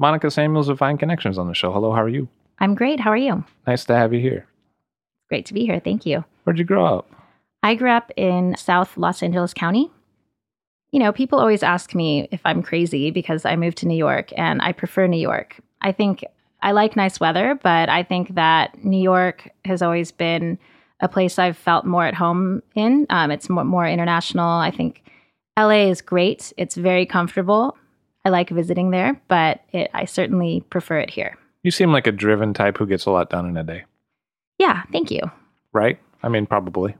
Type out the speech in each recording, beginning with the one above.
Monica Samuels of Vine Connections on the show. Hello, how are you? I'm great. How are you? Nice to have you here. Great to be here. Thank you. Where'd you grow up? I grew up in South Los Angeles County. You know, people always ask me if I'm crazy because I moved to New York and I prefer New York. I think I like nice weather, but I think that New York has always been a place I've felt more at home in. Um, it's more, more international. I think LA is great. It's very comfortable. I like visiting there, but it, I certainly prefer it here. You seem like a driven type who gets a lot done in a day, Yeah, thank you. right? I mean, probably.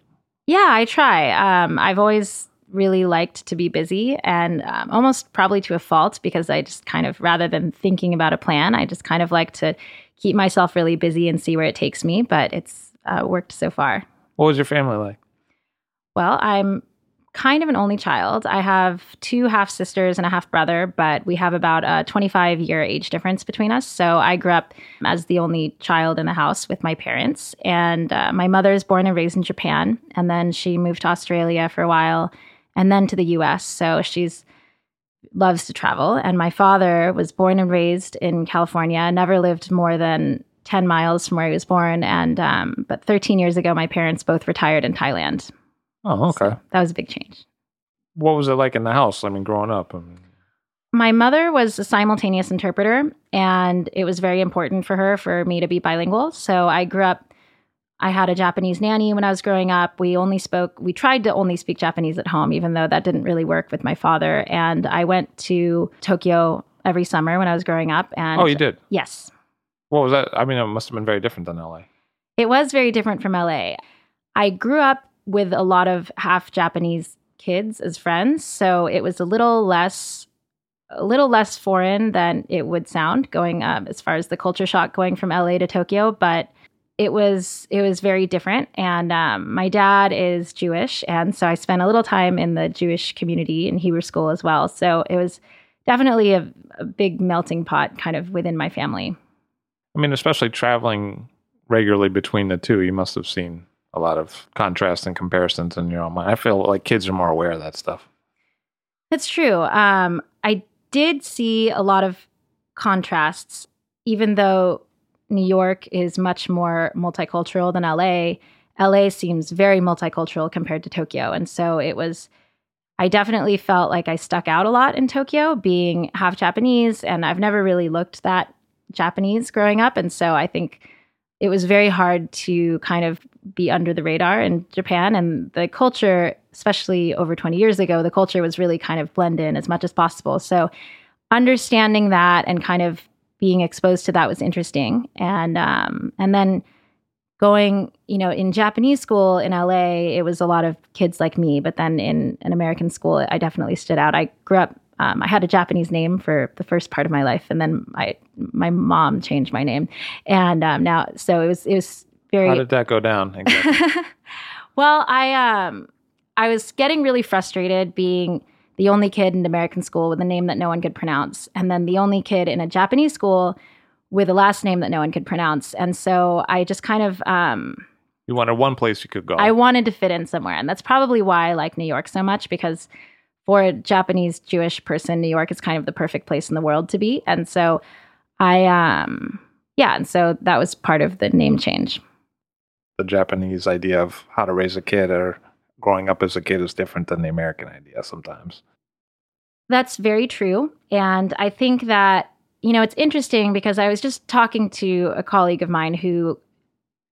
Yeah, I try. Um, I've always really liked to be busy and um, almost probably to a fault because I just kind of, rather than thinking about a plan, I just kind of like to keep myself really busy and see where it takes me. But it's uh, worked so far. What was your family like? Well, I'm kind of an only child. I have two half sisters and a half brother, but we have about a 25 year age difference between us. So I grew up as the only child in the house with my parents. And uh, my mother is born and raised in Japan. And then she moved to Australia for a while and then to the US. So she's loves to travel. And my father was born and raised in California, never lived more than 10 miles from where he was born. And, um, but 13 years ago, my parents both retired in Thailand. Oh, okay. So that was a big change. What was it like in the house? I mean, growing up. I mean, My mother was a simultaneous interpreter, and it was very important for her for me to be bilingual. So I grew up, I had a Japanese nanny when I was growing up. We only spoke, we tried to only speak Japanese at home, even though that didn't really work with my father. And I went to Tokyo every summer when I was growing up. And oh, you did. Yes. What was that? I mean, it must have been very different than LA. It was very different from LA. I grew up with a lot of half Japanese kids as friends, so it was a little less a little less foreign than it would sound going um, as far as the culture shock going from LA to Tokyo, but it was it was very different. And um, my dad is Jewish, and so I spent a little time in the Jewish community in Hebrew school as well. So it was definitely a, a big melting pot kind of within my family. I mean, especially traveling regularly between the two, you must have seen a lot of contrast and comparisons in your own mind. I feel like kids are more aware of that stuff. That's true. Um, I did see a lot of contrasts, even though New York is much more multicultural than LA. LA seems very multicultural compared to Tokyo. And so it was, I definitely felt like I stuck out a lot in Tokyo being half Japanese. And I've never really looked that Japanese growing up. And so I think it was very hard to kind of be under the radar in Japan. And the culture, especially over 20 years ago, the culture was really kind of blend in as much as possible. So understanding that and kind of being exposed to that was interesting. And um, and then going, you know, in Japanese school in LA, it was a lot of kids like me. But then in an American school, I definitely stood out. I grew up. Um, I had a Japanese name for the first part of my life, and then I, my mom changed my name, and um, now so it was it was very How did that go down? Exactly. well, I um I was getting really frustrated being the only kid in American school with a name that no one could pronounce, and then the only kid in a Japanese school with a last name that no one could pronounce. And so I just kind of um You wanted one place you could go. I wanted to fit in somewhere. And that's probably why I like New York so much because for a Japanese Jewish person, New York is kind of the perfect place in the world to be. And so I, um, yeah, and so that was part of the name change. the Japanese idea of how to raise a kid or growing up as a kid is different than the American idea sometimes. That's very true. And I think that, you know, it's interesting because I was just talking to a colleague of mine who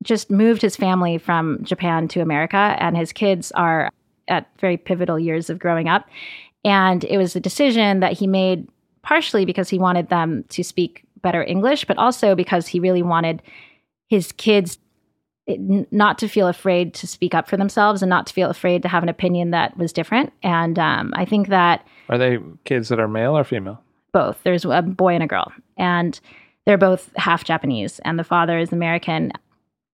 just moved his family from Japan to America, and his kids are at very pivotal years of growing up. And it was a decision that he made partially because he wanted them to speak better English, but also because he really wanted his kids not to feel afraid to speak up for themselves and not to feel afraid to have an opinion that was different. And um, I think that Are they kids that are male or female? both. There's a boy and a girl, and they're both half Japanese, and the father is American.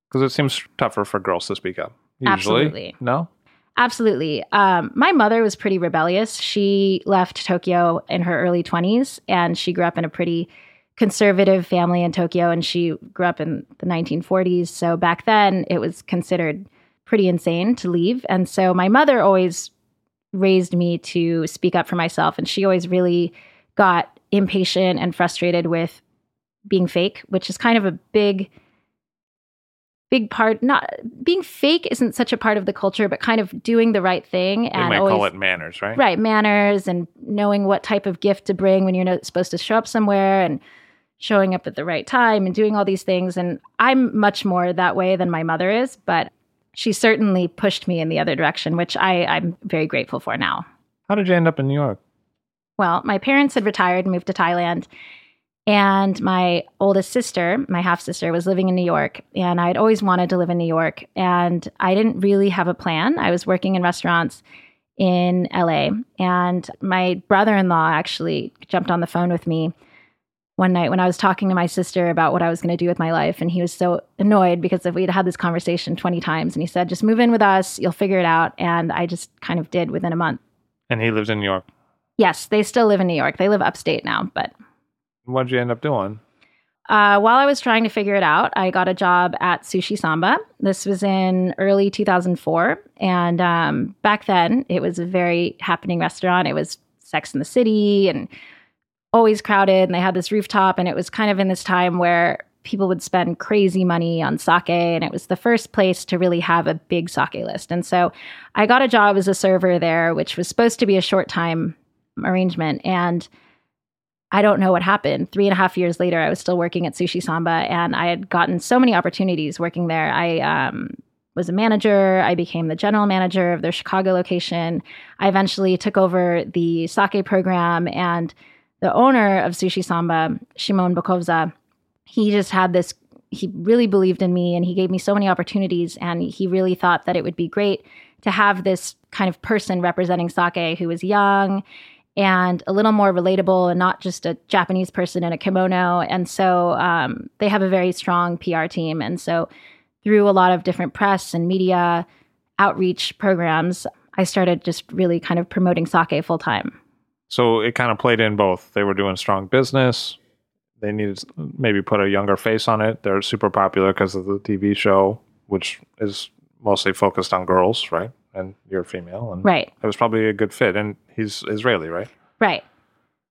Because it seems tougher for girls to speak up. Usually. Absolutely. No? Absolutely. Um, my mother was pretty rebellious. She left Tokyo in her early 20s, and she grew up in a pretty conservative family in Tokyo, and she grew up in the 1940s. So back then, it was considered pretty insane to leave. And so my mother always raised me to speak up for myself, and she always really got impatient and frustrated with being fake, which is kind of a big big part not being fake isn't such a part of the culture but kind of doing the right thing They and might always call it manners, right? right manners and knowing what type of gift to bring when you're not supposed to show up somewhere and showing up at the right time and doing all these things and i'm much more that way than my mother is but she certainly pushed me in the other direction which I, i'm very grateful for now How did you end up in New York? well my parents had retired and moved to thailand and my oldest sister my half sister was living in new york and i'd always wanted to live in new york and i didn't really have a plan i was working in restaurants in LA. And my brother in law actually jumped on the phone with me one night when I was talking to my sister about what I was going to do with my life. And he was so annoyed because we'd had this conversation 20 times. And he said, just move in with us, you'll figure it out. And I just kind of did within a month. And he lives in New York. Yes, they still live in New York. They live upstate now. But What did you end up doing? uh, while I was trying to figure it out, I got a job at Sushi Samba. This was in early 2004. And um, back then, it was a very happening restaurant. It was Sex in the City and always crowded. And they had this rooftop. And it was kind of in this time where people would spend crazy money on sake. And it was the first place to really have a big sake list. And so I got a job as a server there, which was supposed to be a short time arrangement. And I don't know what happened. Three and a half years later, I was still working at Sushi Samba, and I had gotten so many opportunities working there. I um, was a manager. I became the general manager of their Chicago location. I eventually took over the sake program, and the owner of Sushi Samba, Shimon Bokovza, he just had this. He really believed in me, and he gave me so many opportunities. And he really thought that it would be great to have this kind of person representing sake who was young and a little more relatable and not just a Japanese person in a kimono. And so um, they have a very strong PR team. And so through a lot of different press and media outreach programs, I started just really kind of promoting sake full time. So it kind of played in both. They were doing strong business. They needed to maybe put a younger face on it. They're super popular because of the TV show, which is mostly focused on girls, right? And you're female, and Right. it was probably a good fit. And he's Israeli, right? Right.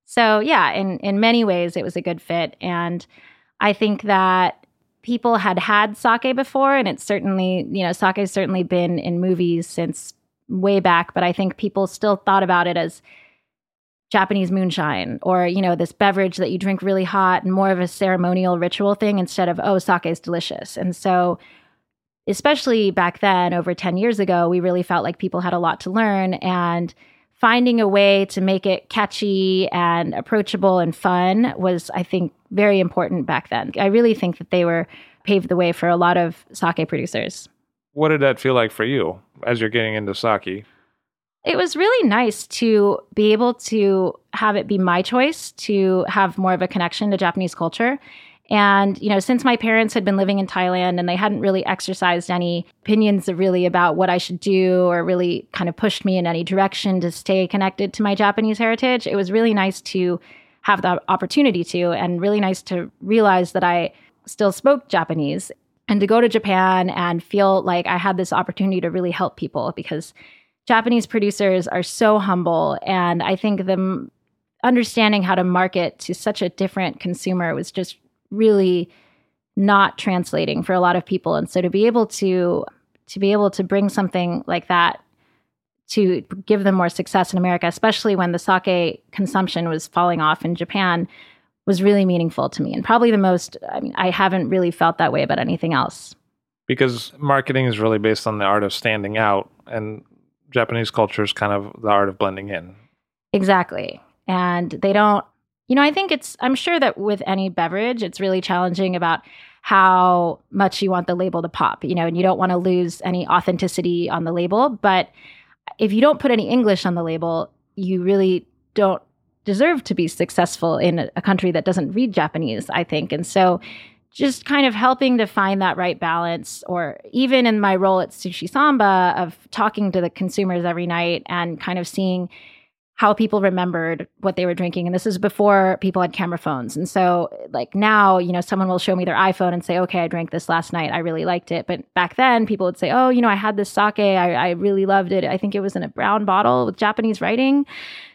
So yeah, in in many ways it was a good fit and I think that people had had sake before and it's certainly, you know, sake has certainly been in movies since way back, but I think people still thought about it as Japanese moonshine or, you know, this beverage that you drink really hot and more of a ceremonial ritual thing instead of oh, sake is delicious. And so especially back then over 10 years ago, we really felt like people had a lot to learn and finding a way to make it catchy and approachable and fun was i think very important back then i really think that they were paved the way for a lot of sake producers What did that feel like for you as you're getting into sake? it was really nice to be able to have it be my choice to have more of a connection to japanese culture and you know since my parents had been living in thailand and they hadn't really exercised any opinions really about what i should do or really kind of pushed me in any direction to stay connected to my japanese heritage it was really nice to have the opportunity to and really nice to realize that i still spoke japanese and to go to Japan and feel like I had this opportunity to really help people because Japanese producers are so humble. And I think them understanding how to market to such a different consumer was just really not translating for a lot of people. And so to be able to to be able to bring something like that to give them more success in America, especially when the sake consumption was falling off in Japan, was really meaningful to me. And probably the most, I mean, I haven't really felt that way about anything else. Because marketing is really based on the art of standing out, and Japanese culture is kind of the art of blending in. Exactly. And they don't, you know, I think it's, I'm sure that with any beverage, it's really challenging about how much you want the label to pop, you know, and you don't want to lose any authenticity on the label. But if you don't put any English on the label, you really don't deserve to be successful in a country that doesn't read Japanese, I think. And so just kind of helping to find that right balance, or even in my role at Sushi Samba of talking to the consumers every night and kind of seeing how people remembered what they were drinking. And this is before people had camera phones. And so, like now, you know, someone will show me their iPhone and say, okay, I drank this last night. I really liked it. But back then, people would say, oh, you know, I had this sake. I, I really loved it. I think it was in a brown bottle with Japanese writing.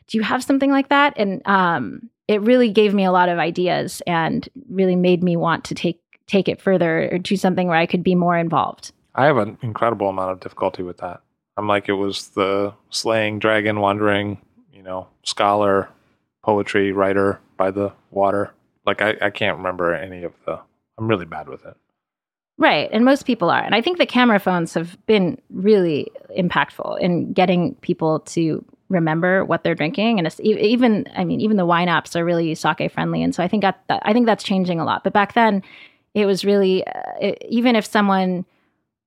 Do you have something like that? And um, it really gave me a lot of ideas and really made me want to take take it further or do something where I could be more involved. I have an incredible amount of difficulty with that. I'm like it was the slaying dragon wandering know, scholar, poetry writer by the water. Like I, I can't remember any of the. I'm really bad with it. Right, and most people are, and I think the camera phones have been really impactful in getting people to remember what they're drinking, and even I mean, even the wine apps are really sake friendly, and so I think that, I think that's changing a lot. But back then, it was really uh, it, even if someone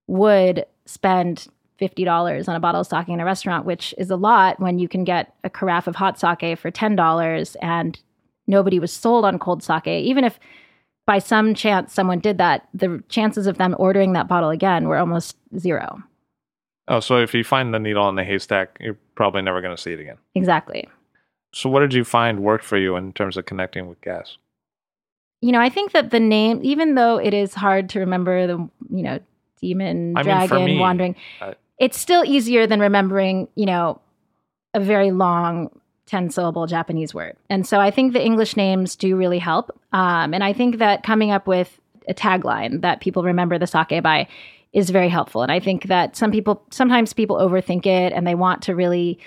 would spend $50 on a bottle of sake in a restaurant, which is a lot when you can get a carafe of hot sake for $10 and nobody was sold on cold sake. Even if by some chance someone did that, the chances of them ordering that bottle again were almost zero. Oh, so if you find the needle in the haystack, you're probably never going to see it again. Exactly. So, what did you find worked for you in terms of connecting with guests? You know, I think that the name, even though it is hard to remember the, you know, demon, I dragon, mean, me, wandering, it's still easier than remembering, you know, a very long 10 syllable Japanese word. And so I think the English names do really help. Um, and I think that coming up with a tagline that people remember the sake by is very helpful. And I think that some people, sometimes people overthink it and they want to really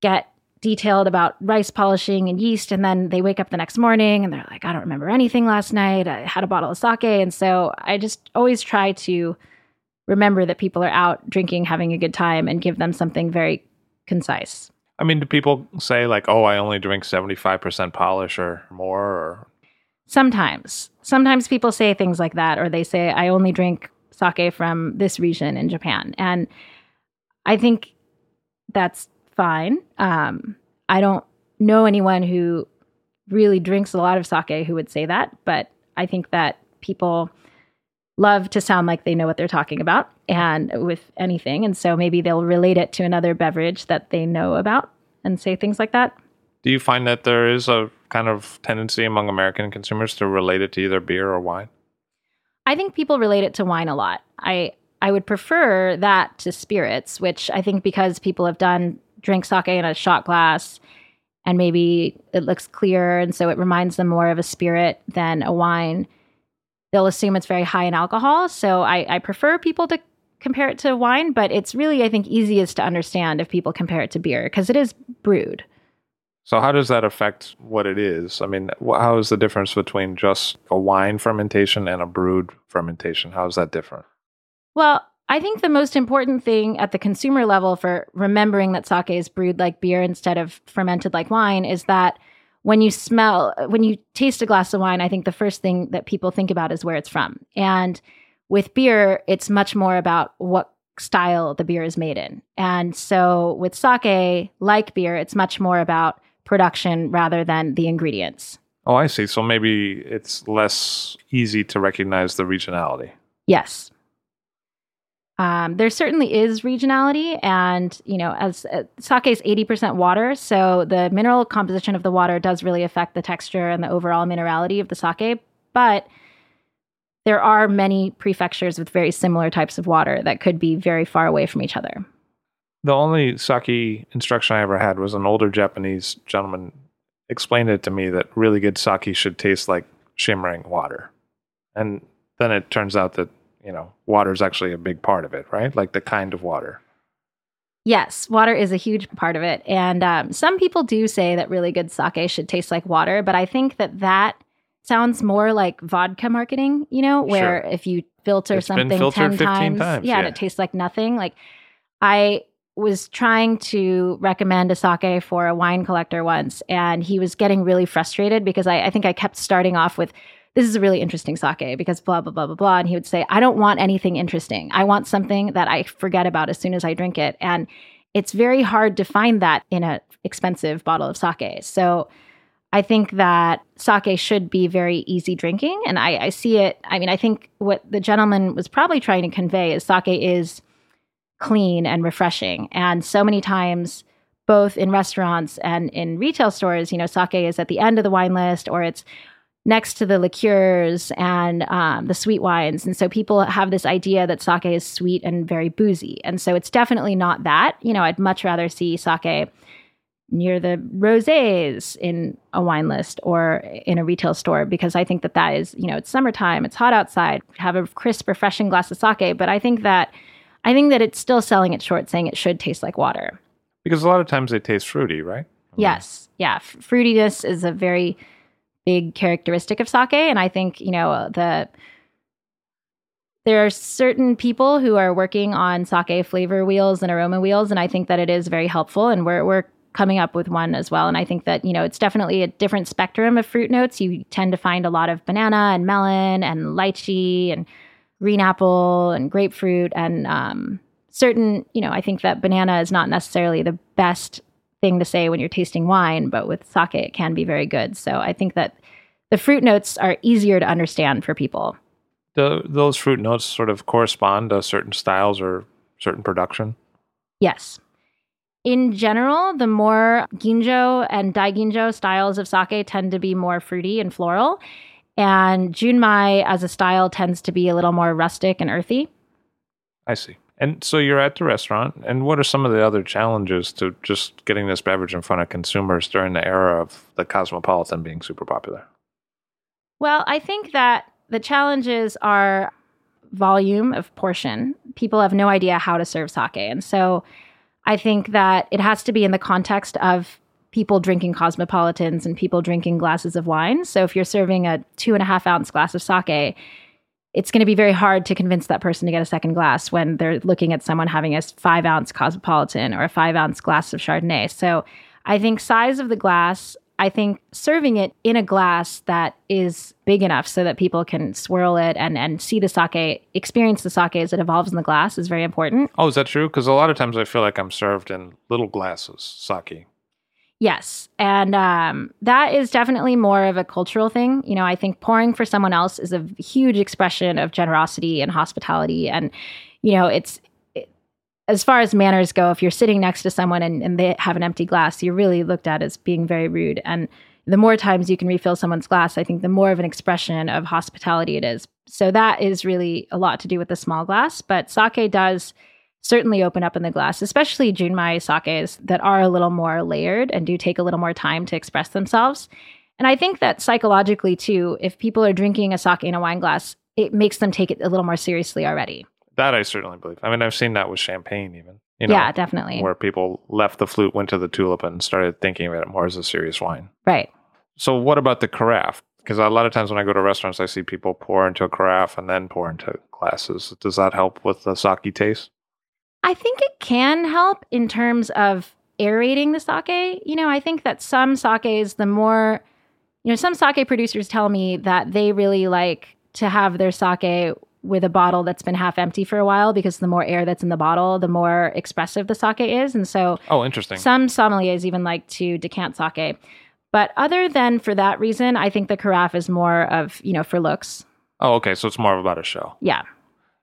get detailed about rice polishing and yeast. And then they wake up the next morning and they're like, I don't remember anything last night. I had a bottle of sake. And so I just always try to remember that people are out drinking, having a good time, and give them something very concise. I mean, do people say like, "Oh, I only drink seventy-five percent polish or more"? Or sometimes, sometimes people say things like that, or they say, "I only drink sake from this region in Japan," and I think that's fine. Um, I don't know anyone who really drinks a lot of sake who would say that, but I think that people love to sound like they know what they're talking about and with anything. And so maybe they'll relate it to another beverage that they know about and say things like that. Do you find that there is a kind of tendency among American consumers to relate it to either beer or wine? I think people relate it to wine a lot. I I would prefer that to spirits, which I think because people have done drink sake in a shot glass and maybe it looks clear and so it reminds them more of a spirit than a wine they'll assume it's very high in alcohol. So I, I prefer people to compare it to wine, but it's really, I think, easiest to understand if people compare it to beer because it is brewed. So, how does that affect what it is? I mean, how is the difference between just a wine fermentation and a brewed fermentation? How is that different? Well, I think the most important thing at the consumer level for remembering that sake is brewed like beer instead of fermented like wine is that when you smell, when you taste a glass of wine, I think the first thing that people think about is where it's from. And with beer, it's much more about what style the beer is made in. And so with sake, like beer, it's much more about production rather than the ingredients. Oh, I see. So maybe it's less easy to recognize the regionality. Yes. Um, there certainly is regionality, and you know, as uh, sake is eighty percent water, so the mineral composition of the water does really affect the texture and the overall minerality of the sake. But there are many prefectures with very similar types of water that could be very far away from each other. The only sake instruction I ever had was an older Japanese gentleman explained it to me that really good sake should taste like shimmering water. And then it turns out that, you know, water is actually a big part of it, right? Like the kind of water. Yes, water is a huge part of it. And um, some people do say that really good sake should taste like water, but I think that that sounds more like vodka marketing, you know, where Sure. if you filter It's something 10 15 times, times, yeah, and it tastes like nothing. Like I was trying to recommend a sake for a wine collector once, and he was getting really frustrated because I, I think I kept starting off with, this is a really interesting sake because blah, blah, blah, blah, blah. And he would say, I don't want anything interesting. I want something that I forget about as soon as I drink it. And it's very hard to find that in an expensive bottle of sake. So I think that sake should be very easy drinking. And I, I see it. I mean, I think what the gentleman was probably trying to convey is sake is clean and refreshing. And so many times, both in restaurants and in retail stores, you know, sake is at the end of the wine list or it's next to the liqueurs and um, the sweet wines. And so people have this idea that sake is sweet and very boozy. And so it's definitely not that. You know, I'd much rather see sake near the rosés in a wine list or in a retail store because I think that that is, you know, it's summertime, it's hot outside, have a crisp, refreshing glass of sake. But I think that I think that it's still selling it short, saying it should taste like water. Because a lot of times they taste fruity, right? Yes, yeah, f- fruitiness is a very big characteristic of sake, and I think you know the there are certain people who are working on sake flavor wheels and aroma wheels, and I think that it is very helpful, and we're we're coming up with one as well. And I think that you know it's definitely a different spectrum of fruit notes. You tend to find a lot of banana and melon and lychee and green apple and grapefruit and um, certain. You know, I think that banana is not necessarily the best thing to say when you're tasting wine, but with sake, it can be very good. So I think that the fruit notes are easier to understand for people. Do those fruit notes sort of correspond to certain styles or certain production? Yes. In general, the more ginjo and daiginjo styles of sake tend to be more fruity and floral. And junmai as a style tends to be a little more rustic and earthy. I see. And so you're at the restaurant, and what are some of the other challenges to just getting this beverage in front of consumers during the era of the cosmopolitan being super popular? Well, I think that the challenges are volume of portion. People have no idea how to serve sake. And so I think that it has to be in the context of people drinking cosmopolitans and people drinking glasses of wine. So if you're serving a two and a half ounce glass of sake, it's going to be very hard to convince that person to get a second glass when they're looking at someone having a five ounce cosmopolitan or a five ounce glass of Chardonnay. So I think size of the glass, I think serving it in a glass that is big enough so that people can swirl it and, and see the sake, experience the sake as it evolves in the glass is very important. Oh, is that true? Because a lot of times I feel like I'm served in little glasses, sake. Yes. And um, that is definitely more of a cultural thing. You know, I think pouring for someone else is a huge expression of generosity and hospitality. And, you know, it's it, as far as manners go, if you're sitting next to someone and, and they have an empty glass, you're really looked at as being very rude. And the more times you can refill someone's glass, I think the more of an expression of hospitality it is. So that is really a lot to do with the small glass. But sake does certainly open up in the glass, especially Junmai sakes that are a little more layered and do take a little more time to express themselves. And I think that psychologically, too, if people are drinking a sake in a wine glass, it makes them take it a little more seriously already. That I certainly believe. I mean, I've seen that with champagne, even. You know, yeah, definitely. where people left the flute, went to the tulip, and started thinking about it more as a serious wine. Right. So, what about the carafe? Because a lot of times when I go to restaurants, I see people pour into a carafe and then pour into glasses. Does that help with the sake taste? I think it can help in terms of aerating the sake. You know, I think that some sakes, the more, you know, some sake producers tell me that they really like to have their sake with a bottle that's been half empty for a while because the more air that's in the bottle, the more expressive the sake is. And so Oh, interesting. some sommeliers even like to decant sake. But other than for that reason, I think the carafe is more of, you know, for looks. oh, okay. So it's more about a show. Yeah.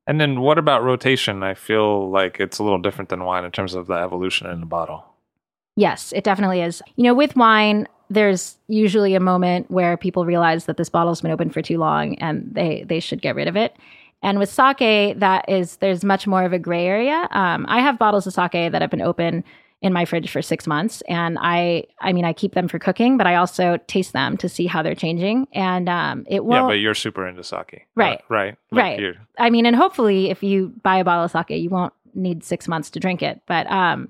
And then what about rotation? I feel like it's a little different than wine in terms of the evolution in the bottle. Yes, it definitely is. You know, with wine, there's usually a moment where people realize that this bottle's been open for too long and they they should get rid of it. And with sake, that is there's much more of a gray area. Um, I have bottles of sake that have been open in my fridge for six months, and I I mean I keep them for cooking, but I also taste them to see how they're changing. And um, it will. yeah, but you're super into sake, Right. Uh, right, Right. you're- I mean, and hopefully, if you buy a bottle of sake, you won't need six months to drink it. But um,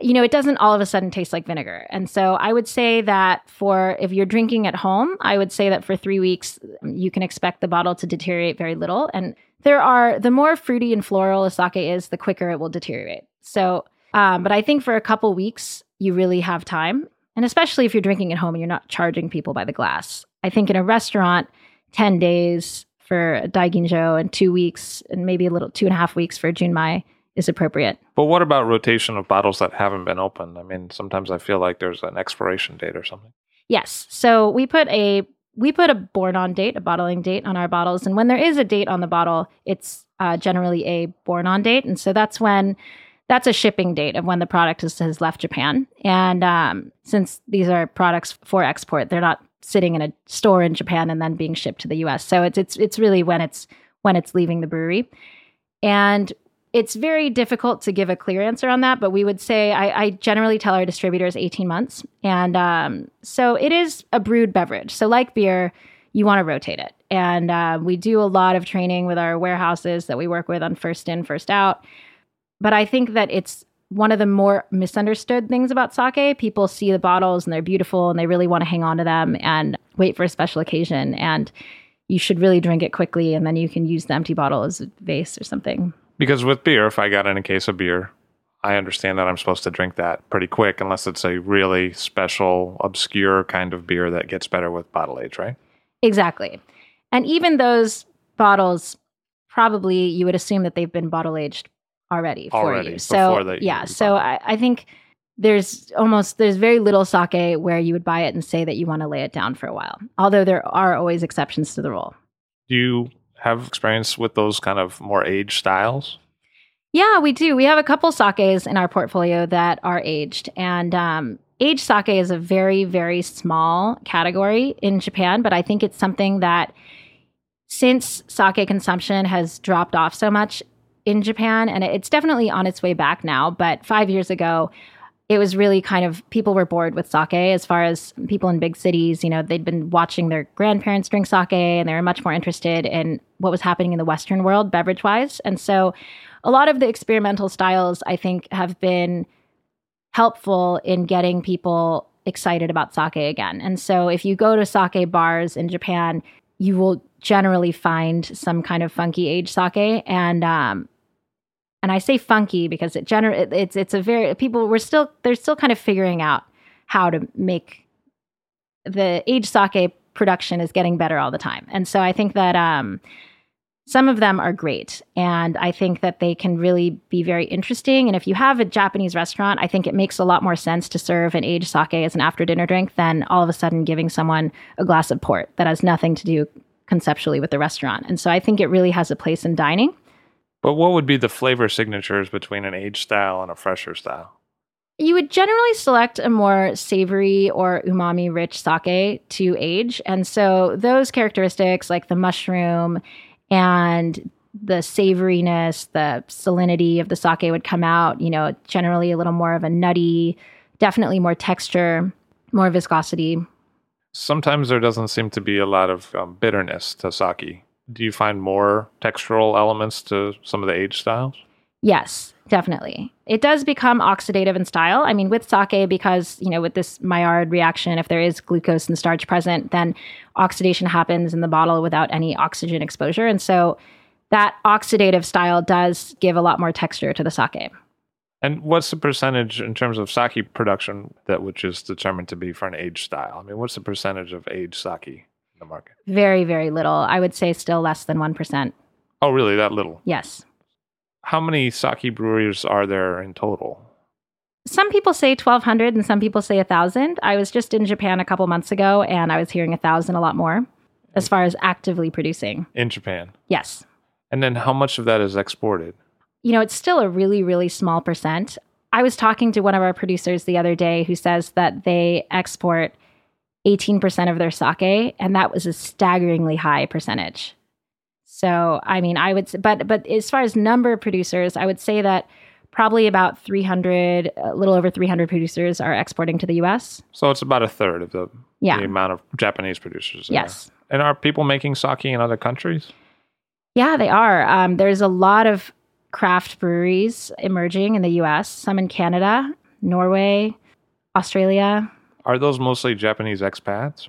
you know, it doesn't all of a sudden taste like vinegar. And so, I would say that for if you're drinking at home, I would say that for three weeks, you can expect the bottle to deteriorate very little. And there are the more fruity and floral a sake is, the quicker it will deteriorate. So, um, but I think for a couple weeks, you really have time. And especially if you're drinking at home and you're not charging people by the glass. I think in a restaurant, 10 days for a Daiginjo and two weeks and maybe a little two and a half weeks for Junmai is appropriate. But what about rotation of bottles that haven't been opened? I mean, sometimes I feel like there's an expiration date or something. Yes. So we put a we put a born on date, a bottling date on our bottles, and when there is a date on the bottle, it's uh, generally a born on date, and so that's when that's a shipping date of when the product is, has left Japan. And um, since these are products for export, they're not sitting in a store in Japan and then being shipped to the U.S. So it's it's it's really when it's when it's leaving the brewery, and it's very difficult to give a clear answer on that, but we would say I, I generally tell our distributors 18 months. And um, so it is a brewed beverage. So, like beer, you want to rotate it. And uh, we do a lot of training with our warehouses that we work with on first in, first out. But I think that it's one of the more misunderstood things about sake. People see the bottles and they're beautiful and they really want to hang on to them and wait for a special occasion. And you should really drink it quickly and then you can use the empty bottle as a vase or something. Because with beer, if I got in a case of beer, I understand that I'm supposed to drink that pretty quick, unless it's a really special, obscure kind of beer that gets better with bottle age, right? Exactly. And even those bottles, probably you would assume that they've been bottle aged already for Already, you. So they- yeah, so I, I think there's almost there's very little sake where you would buy it and say that you want to lay it down for a while. Although there are always exceptions to the rule. Do you have experience with those kind of more aged styles? Yeah, we do. We have a couple sakes in our portfolio that are aged, and um, aged sake is a very, very small category in Japan. But I think it's something that, since sake consumption has dropped off so much in Japan, and it's definitely on its way back now. But five years ago, it was really kind of people were bored with sake. As far as people in big cities you know they'd been watching their grandparents drink sake and they were much more interested in what was happening in the western world beverage wise and so a lot of the experimental styles i think have been helpful in getting people excited about sake again. And so if you go to sake bars in japan you will generally find some kind of funky aged sake. And um, and I say funky because it gener- it, it's it's a very people we're still they're still kind of figuring out how to make the aged sake production is getting better all the time. And so I think that um some of them are great and I think that they can really be very interesting and if you have a Japanese restaurant, I think it makes a lot more sense to serve an aged sake as an after dinner drink than all of a sudden giving someone a glass of port that has nothing to do conceptually with the restaurant. And so I think it really has a place in dining. But what would be the flavor signatures between an aged style and a fresher style? You would generally select a more savory or umami rich sake to age. And so those characteristics, like the mushroom and the savoriness, the salinity of the sake would come out, you know, generally a little more of a nutty, definitely more texture, more viscosity. Sometimes there doesn't seem to be a lot of um, bitterness to sake. Do you find more textural elements to some of the age styles? Yes, definitely. It does become oxidative in style. I mean, with sake, because, you know, with this Maillard reaction, if there is glucose and starch present, then oxidation happens in the bottle without any oxygen exposure. And so that oxidative style does give a lot more texture to the sake. And what's the percentage in terms of sake production that which is determined to be for an age style? I mean, what's the percentage of aged sake the market? Very, very little. I would say still less than 1%. Oh, really? That little? Yes. How many sake breweries are there in total? Some people say 1,200 and some people say 1,000. I was just in Japan a couple months ago and I was hearing 1,000 a lot more as far as actively producing. In Japan. Yes. And then how much of that is exported? you know, it's still a really, really small percent. I was talking to one of our producers the other day who says that they export 18% of their sake, and that was a staggeringly high percentage. So, I mean, I would, but but as far as number of producers, I would say that probably about 300, a little over 300 producers are exporting to the U.S. So it's about a third of the, Yeah. the amount of Japanese producers. there. Yes. And are people making sake in other countries? Yeah, they are. Um, there's a lot of craft breweries emerging in the U.S. Some in Canada, Norway, Australia. Are those mostly Japanese expats?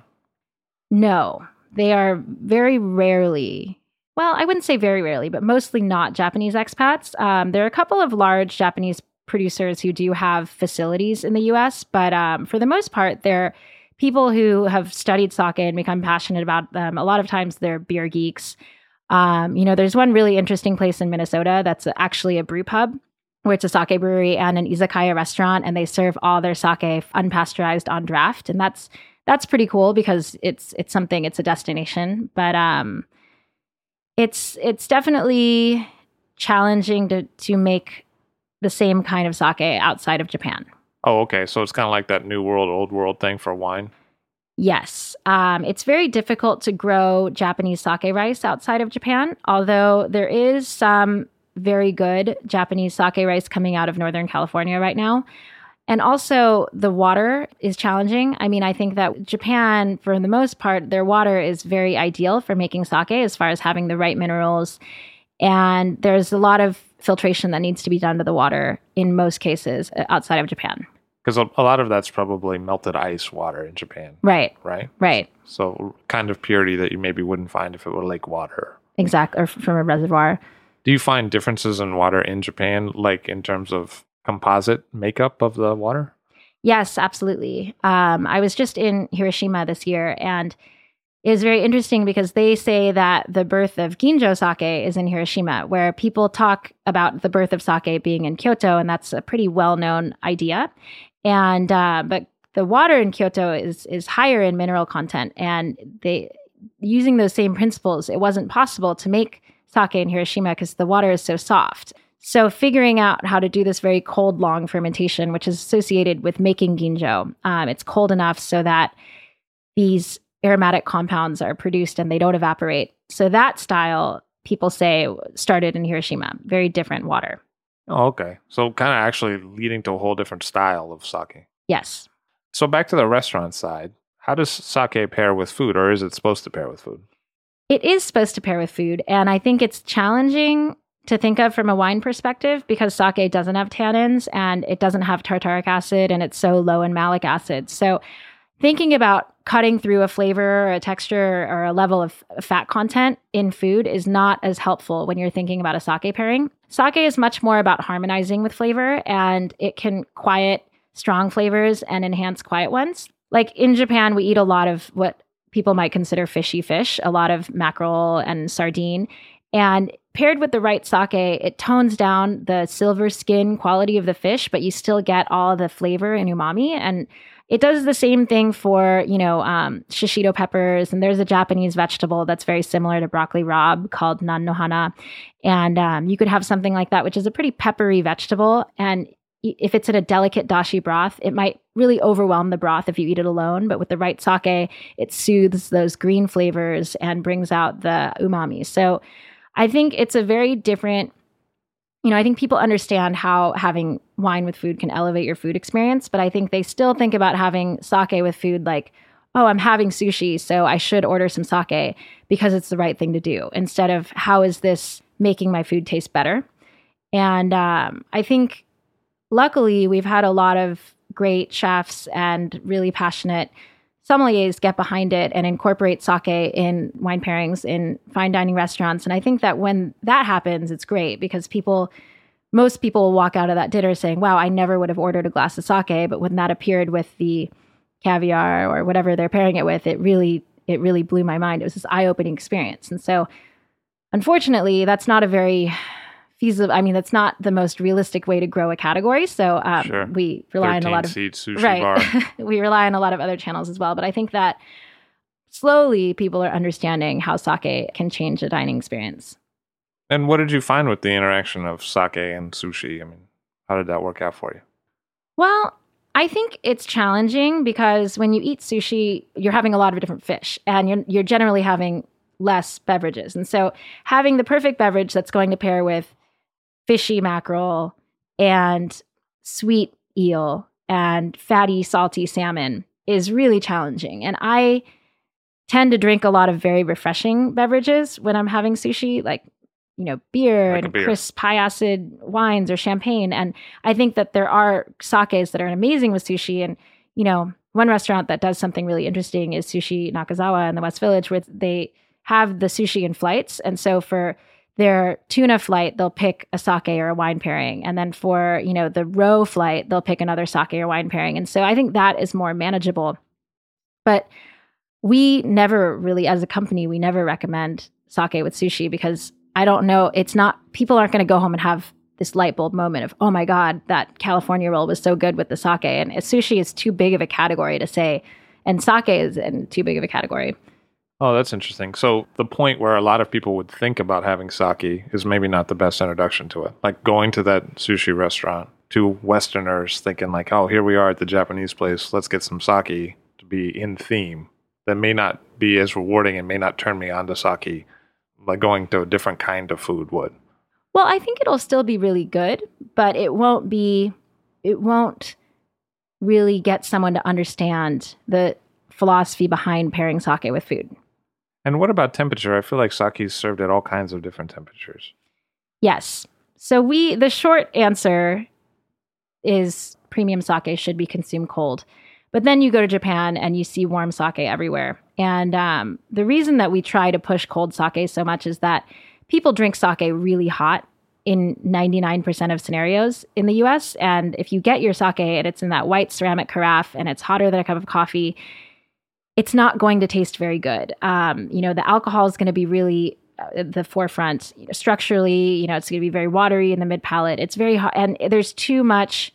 No, they are very rarely. Well, I wouldn't say very rarely, but mostly not Japanese expats. Um, there are a couple of large Japanese producers who do have facilities in the U.S., but um, for the most part, they're people who have studied sake and become passionate about them. A lot of times, they're beer geeks. Um, you know, there's one really interesting place in Minnesota that's actually a brew pub where it's a sake brewery and an izakaya restaurant, and they serve all their sake unpasteurized on draft, and that's that's pretty cool because it's it's something it's a destination, but um, it's it's definitely challenging to to make the same kind of sake outside of Japan. Oh, okay. So it's kind of like that new world, old world thing for wine. Yes. Um, it's very difficult to grow Japanese sake rice outside of Japan, although there is some very good Japanese sake rice coming out of Northern California right now. And also, the water is challenging. I mean, I think that Japan, for the most part, their water is very ideal for making sake as far as having the right minerals. And there's a lot of filtration that needs to be done to the water in most cases uh, outside of Japan. Because a, a lot of that's probably melted ice water in Japan, Right, right? right. So kind of purity that you maybe wouldn't find if it were lake water. Exactly. Or from a reservoir. Do you find differences in water in Japan, like in terms of composite makeup of the water? Yes, absolutely. Um, I was just in Hiroshima this year, and it was very interesting because they say that the birth of Ginjo sake is in Hiroshima, where people talk about the birth of sake being in Kyoto, and that's a pretty well-known idea. And uh, but the water in Kyoto is is higher in mineral content, and they using those same principles, it wasn't possible to make sake in Hiroshima because the water is so soft. So figuring out how to do this very cold, long fermentation, which is associated with making ginjo, um, it's cold enough so that these aromatic compounds are produced and they don't evaporate. So that style, people say, started in Hiroshima. Very different water. Oh, okay. So kind of actually leading to a whole different style of sake. Yes. So back to the restaurant side, how does sake pair with food, or is it supposed to pair with food? It is supposed to pair with food, and I think it's challenging to think of from a wine perspective because sake doesn't have tannins and it doesn't have tartaric acid and it's so low in malic acid. So thinking about cutting through a flavor or a texture or a level of fat content in food is not as helpful when you're thinking about a sake pairing. Sake is much more about harmonizing with flavor and it can quiet strong flavors and enhance quiet ones. Like in Japan, we eat a lot of what people might consider fishy fish, a lot of mackerel and sardine. And paired with the right sake, it tones down the silver skin quality of the fish, but you still get all the flavor and umami. And it does the same thing for, you know, um, shishito peppers. And there's a Japanese vegetable that's very similar to broccoli rabe called nan. And um, you could have something like that, which is a pretty peppery vegetable. And if it's in a delicate dashi broth, it might really overwhelm the broth if you eat it alone. But with the right sake, it soothes those green flavors and brings out the umami. So I think it's a very different, you know, I think people understand how having wine with food can elevate your food experience, but I think they still think about having sake with food like, oh, I'm having sushi, so I should order some sake because it's the right thing to do instead of how is this making my food taste better. And um, I think luckily we've had a lot of great chefs and really passionate sommeliers get behind it and incorporate sake in wine pairings in fine dining restaurants. And I think that when that happens, it's great because people, most people will walk out of that dinner saying, wow, I never would have ordered a glass of sake. But when that appeared with the caviar or whatever they're pairing it with, it really, it really blew my mind. It was this eye opening experience. And so unfortunately, that's not a very feasible, I mean, that's not the most realistic way to grow a category. So um, Sure. we rely on a lot of right. bar. we rely on a lot of other channels as well. But I think that slowly people are understanding how sake can change a dining experience. And what did you find with the interaction of sake and sushi? I mean, how did that work out for you? Well, I I think it's challenging because when you eat sushi, you're having a lot of different fish and you're, you're generally having less beverages. And so having the perfect beverage that's going to pair with fishy mackerel and sweet eel and fatty, salty salmon is really challenging. And I tend to drink a lot of very refreshing beverages when I'm having sushi, like you know, beer Like and beer. crisp high acid wines or champagne. And I think that there are sakes that are amazing with sushi. And, you know, one restaurant that does something really interesting is Sushi Nakazawa in the West Village, where they have the sushi in flights. And so for their tuna flight, they'll pick a sake or a wine pairing. And then for, you know, the row flight, they'll pick another sake or wine pairing. And so I think that is more manageable. But we never really, as a company, we never recommend sake with sushi because I don't know, it's not, people aren't going to go home and have this light bulb moment of, oh my God, that California roll was so good with the sake. And sushi is too big of a category to say, and sake is in too big of a category. Oh, that's interesting. So the point where a lot of people would think about having sake is maybe not the best introduction to it. Like going to that sushi restaurant to Westerners thinking like, oh, here we are at the Japanese place. Let's get some sake to be in theme. That may not be as rewarding and may not turn me on to sake like going to a different kind of food would. Well, I think it'll still be really good, but it won't be, it won't really get someone to understand the philosophy behind pairing sake with food. And what about temperature? I feel like sake is served at all kinds of different temperatures. Yes. So we the short answer is premium sake should be consumed cold. But then you go to Japan and you see warm sake everywhere. And um, the reason that we try to push cold sake so much is that people drink sake really hot in 99% of scenarios in the US. And if you get your sake and it's in that white ceramic carafe and it's hotter than a cup of coffee, it's not going to taste very good. Um, you know, the alcohol is going to be really at the forefront. You know, structurally, you know, it's going to be very watery in the mid palate. It's very hot, and there's too much.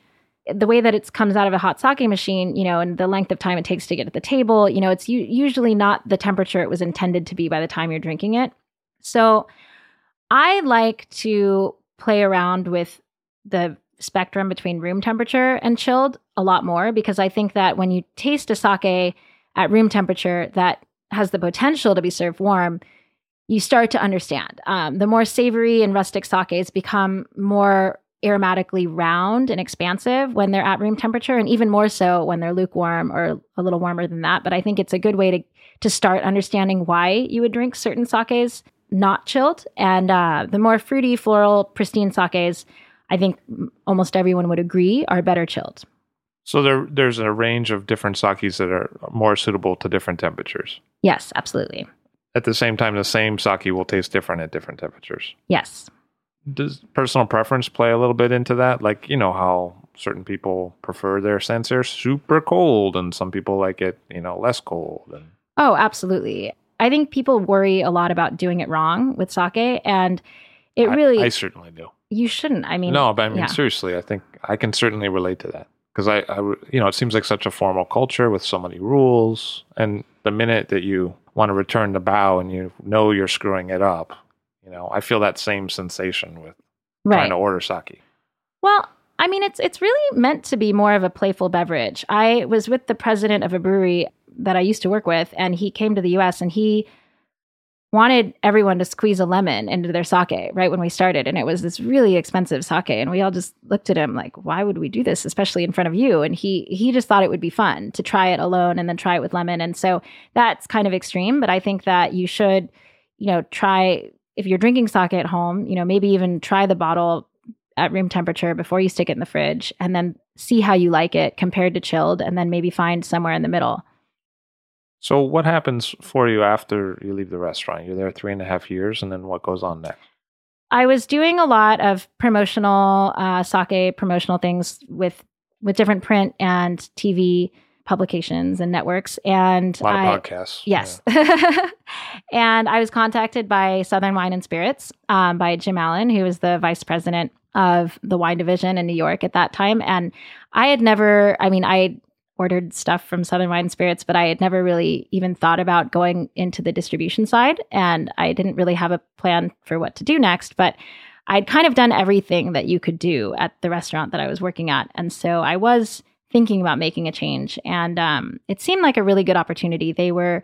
The way that it comes out of a hot sake machine, you know, and the length of time it takes to get to the table, you know, it's u- usually not the temperature it was intended to be by the time you're drinking it. So, I like to play around with the spectrum between room temperature and chilled a lot more because I think that when you taste a sake at room temperature that has the potential to be served warm, you start to understand. Um, the more savory and rustic sakes become more aromatically round and expansive when they're at room temperature, and even more so when they're lukewarm or a little warmer than that. But I think it's a good way to to start understanding why you would drink certain sakes not chilled. And uh, the more fruity, floral, pristine sakes, I think almost everyone would agree are better chilled. So there, there's a range of different sakes that are more suitable to different temperatures. Yes, absolutely. At the same time, the same sake will taste different at different temperatures. Yes. Does personal preference play a little bit into that? Like, you know, how certain people prefer their Sancerre super cold and some people like it, you know, less cold. And Oh, absolutely. I think people worry a lot about doing it wrong with sake, and it I- really I, certainly do. you shouldn't. I mean, no, but I mean, yeah. seriously, I think I can certainly relate to that because I, I, you know, it seems like such a formal culture with so many rules, and the minute that you want to return the bow and you know you're screwing it up, you know, I feel that same sensation with trying to order sake. Well, I mean, it's it's really meant to be more of a playful beverage. I was with the president of a brewery that I used to work with, and he came to the U.S. and he wanted everyone to squeeze a lemon into their sake right when we started, and it was this really expensive sake, and we all just looked at him like, "Why would we do this, especially in front of you?" And he he just thought it would be fun to try it alone and then try it with lemon, and so that's kind of extreme. But I think that you should, you know, try if you're drinking sake at home, you know, maybe even try the bottle at room temperature before you stick it in the fridge and then see how you like it compared to chilled and then maybe find somewhere in the middle. So, what happens for you after you leave the restaurant? You're there three and a half years, and then what goes on next? I was doing a lot of promotional uh, sake promotional things with with different print and TV publications and networks and I, podcasts. Yes. and I was contacted by Southern Wine and Spirits um, by Jim Allen, who was the vice president of the wine division in New York at that time. And I had never, I mean, I ordered stuff from Southern Wine Spirits, but I had never really even thought about going into the distribution side. And I didn't really have a plan for what to do next. But I'd kind of done everything that you could do at the restaurant that I was working at. And so I was thinking about making a change. And um, it seemed like a really good opportunity. They were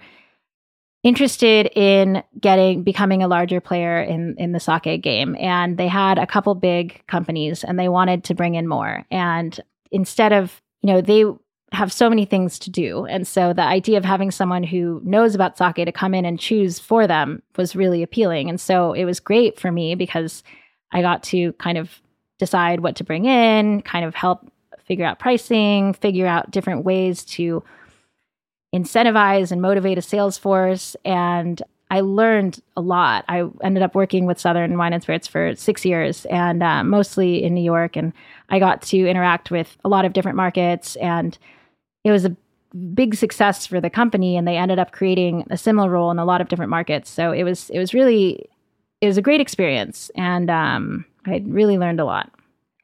interested in getting becoming a larger player in in the sake game and they had a couple big companies and they wanted to bring in more and instead of you know they have so many things to do and so the idea of having someone who knows about sake to come in and choose for them was really appealing and so it was great for me because i got to kind of decide what to bring in kind of help figure out pricing figure out different ways to incentivize and motivate a sales force. And I learned a lot. I ended up working with Southern Wine and Spirits for six years and uh, mostly in New York. And I got to interact with a lot of different markets. And it was a big success for the company. And they ended up creating a similar role in a lot of different markets. So it was, it was really, it was a great experience. And um, I really learned a lot.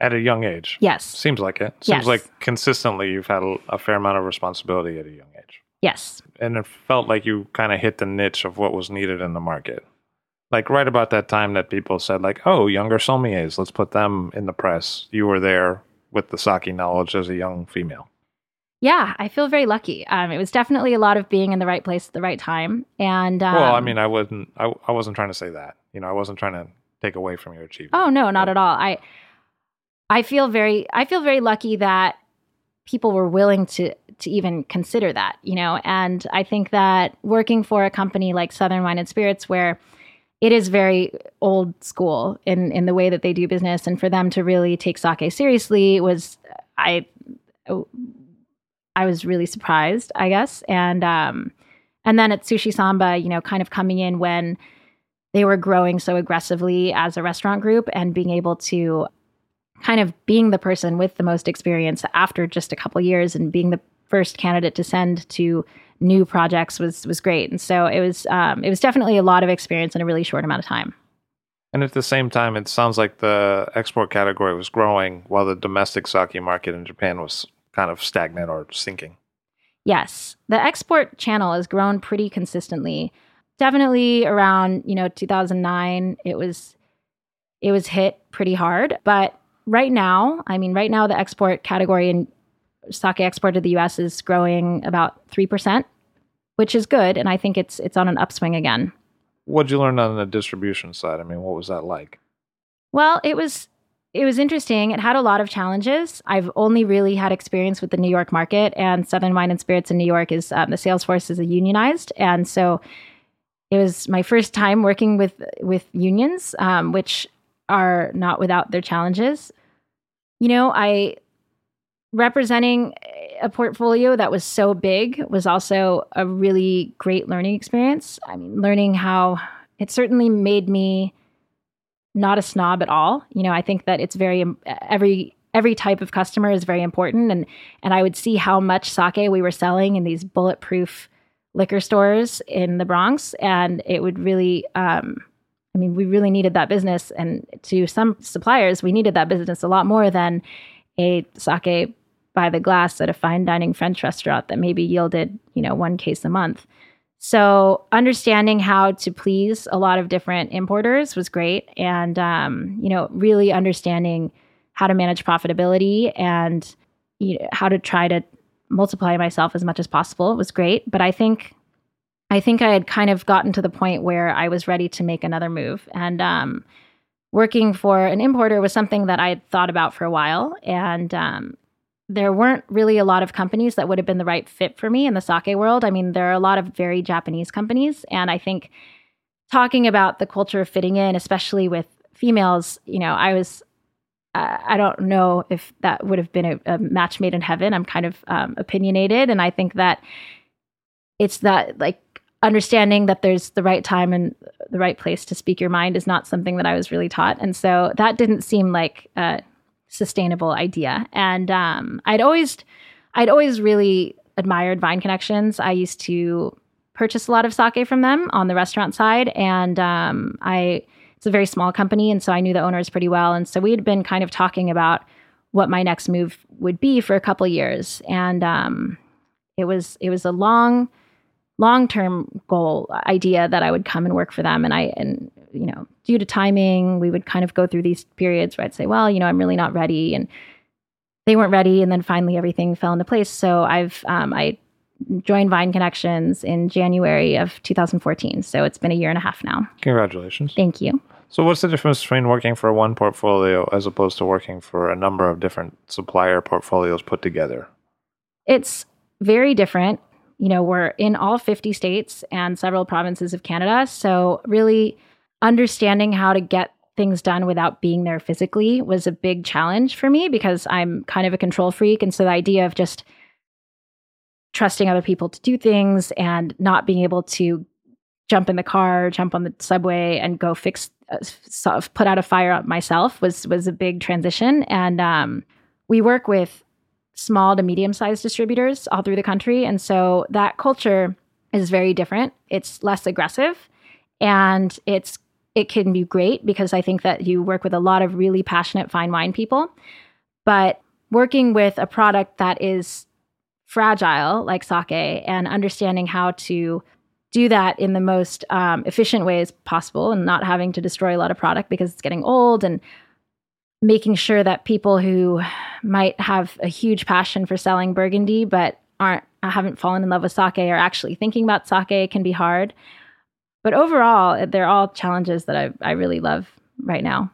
At a young age. Yes. Seems like it. Seems Yes. like consistently you've had a, a fair amount of responsibility at a young age. Yes. and it felt like you kind of hit the niche of what was needed in the market. Like right about that time that people said, like, "Oh, younger sommeliers, let's put them in the press." You were there with the sake knowledge as a young female. Yeah, I feel very lucky. Um, it was definitely a lot of being in the right place at the right time. And um, well, I mean, I wasn't, I, I wasn't trying to say that. You know, I wasn't trying to take away from your achievement. Oh no, not at all. I I feel very I feel very lucky that people were willing to to even consider that, you know. And I think that working for a company like Southern Wine and Spirits where it is very old school in in the way that they do business and for them to really take sake seriously was I I was really surprised, I guess. And um and then at Sushi Samba, you know, kind of coming in when they were growing so aggressively as a restaurant group and being able to kind of being the person with the most experience after just a couple years and being the first candidate to send to new projects was was great. And so it was um, it was definitely a lot of experience in a really short amount of time. And at the same time, it sounds like the export category was growing while the domestic sake market in Japan was kind of stagnant or sinking. Yes, the export channel has grown pretty consistently. Definitely around you know 2009, it was it was hit pretty hard. But right now, I mean, right now the export category in sake export to the U.S. is growing about three percent, which is good, and I think it's it's on an upswing again. What'd you learn on the distribution side? I mean, what was that like? Well, it was it was interesting. It had a lot of challenges. I've only really had experience with the New York market, and Southern Wine and Spirits in New York is um, the sales force is unionized, and so it was my first time working with with unions, um, which are not without their challenges. You know, I representing a portfolio that was so big was also a really great learning experience. I mean, learning how it certainly made me not a snob at all. You know, I think that it's very every every type of customer is very important and and I would see how much sake we were selling in these bulletproof liquor stores in the Bronx and it would really um I mean, we really needed that business and to some suppliers, we needed that business a lot more than a sake by the glass at a fine dining French restaurant that maybe yielded, you know, one case a month. So understanding how to please a lot of different importers was great, and um, you know, really understanding how to manage profitability and you know, how to try to multiply myself as much as possible was great. But I think, I think I had kind of gotten to the point where I was ready to make another move, and um, working for an importer was something that I had thought about for a while, and um, there weren't really a lot of companies that would have been the right fit for me in the sake world. I mean, there are a lot of very Japanese companies. And I think talking about the culture of fitting in, especially with females, you know, I was, uh, I don't know if that would have been a, a match made in heaven. I'm kind of um, opinionated. And I think that it's that like understanding that there's the right time and the right place to speak your mind is not something that I was really taught. And so that didn't seem like, uh, sustainable idea. And um, I'd always, I'd always really admired Vine Connections. I used to purchase a lot of sake from them on the restaurant side, and um, I it's a very small company, and so I knew the owners pretty well. And so we had been kind of talking about what my next move would be for a couple years, and um, it was it was a long long term goal idea that I would come and work for them. And I, and, you know, due to timing, we would kind of go through these periods where I'd say, well, you know, I'm really not ready. And they weren't ready, and then finally everything fell into place. So I've um, I joined Vine Connections in January of 2014. So it's been a year and a half now. Congratulations. Thank you. So, what's the difference between working for one portfolio as opposed to working for a number of different supplier portfolios put together? It's very different. You know, we're in all 50 states and several provinces of Canada. So, really understanding how to get things done without being there physically was a big challenge for me because I'm kind of a control freak. And so, the idea of just trusting other people to do things and not being able to jump in the car, jump on the subway, and go fix, uh, put out a fire myself was was a big transition. And um, we work with small to medium sized distributors all through the country, and so that culture is very different. It's less aggressive, and it's it can be great because I think that you work with a lot of really passionate fine wine people, but working with a product that is fragile like sake and understanding how to do that in the most um, efficient ways possible and not having to destroy a lot of product because it's getting old and making sure that people who might have a huge passion for selling burgundy but aren't haven't fallen in love with sake or actually thinking about sake can be hard but overall they're all challenges that i, I really love right now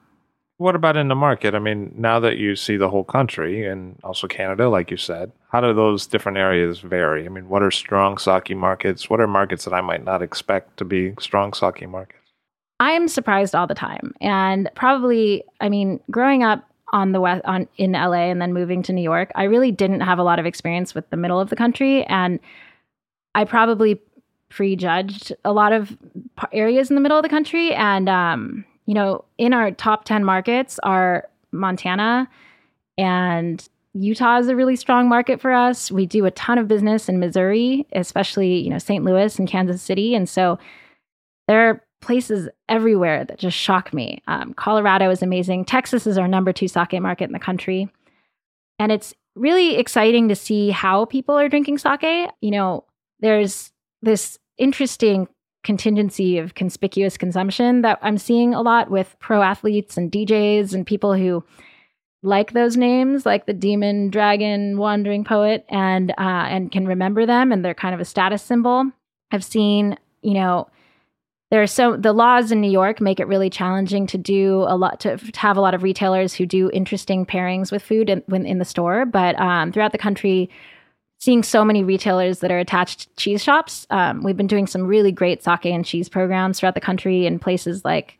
what about in the market? I mean, now that you see the whole country and also Canada, like you said, how do those different areas vary? I mean, what are strong sake markets? What are markets that I might not expect to be strong sake markets? I am surprised all the time. And probably, I mean, growing up on the west on in LA and then moving to New York, I really didn't have a lot of experience with the middle of the country and I probably prejudged a lot of areas in the middle of the country and um you know, in our top 10 markets are Montana and Utah is a really strong market for us. We do a ton of business in Missouri, especially, you know, St. Louis and Kansas City. And so there are places everywhere that just shock me. Um, Colorado is amazing. Texas is our number two sake market in the country. And it's really exciting to see how people are drinking sake. You know, there's this interesting contingency of conspicuous consumption that I'm seeing a lot with pro athletes and DJs and people who like those names, like the demon, dragon, wandering poet, and uh, and can remember them, and they're kind of a status symbol. I've seen, you know, there are so the laws in New York make it really challenging to do a lot to, to have a lot of retailers who do interesting pairings with food in, in the store, but um, throughout the country, seeing so many retailers that are attached to cheese shops. Um, we've been doing some really great sake and cheese programs throughout the country in places like,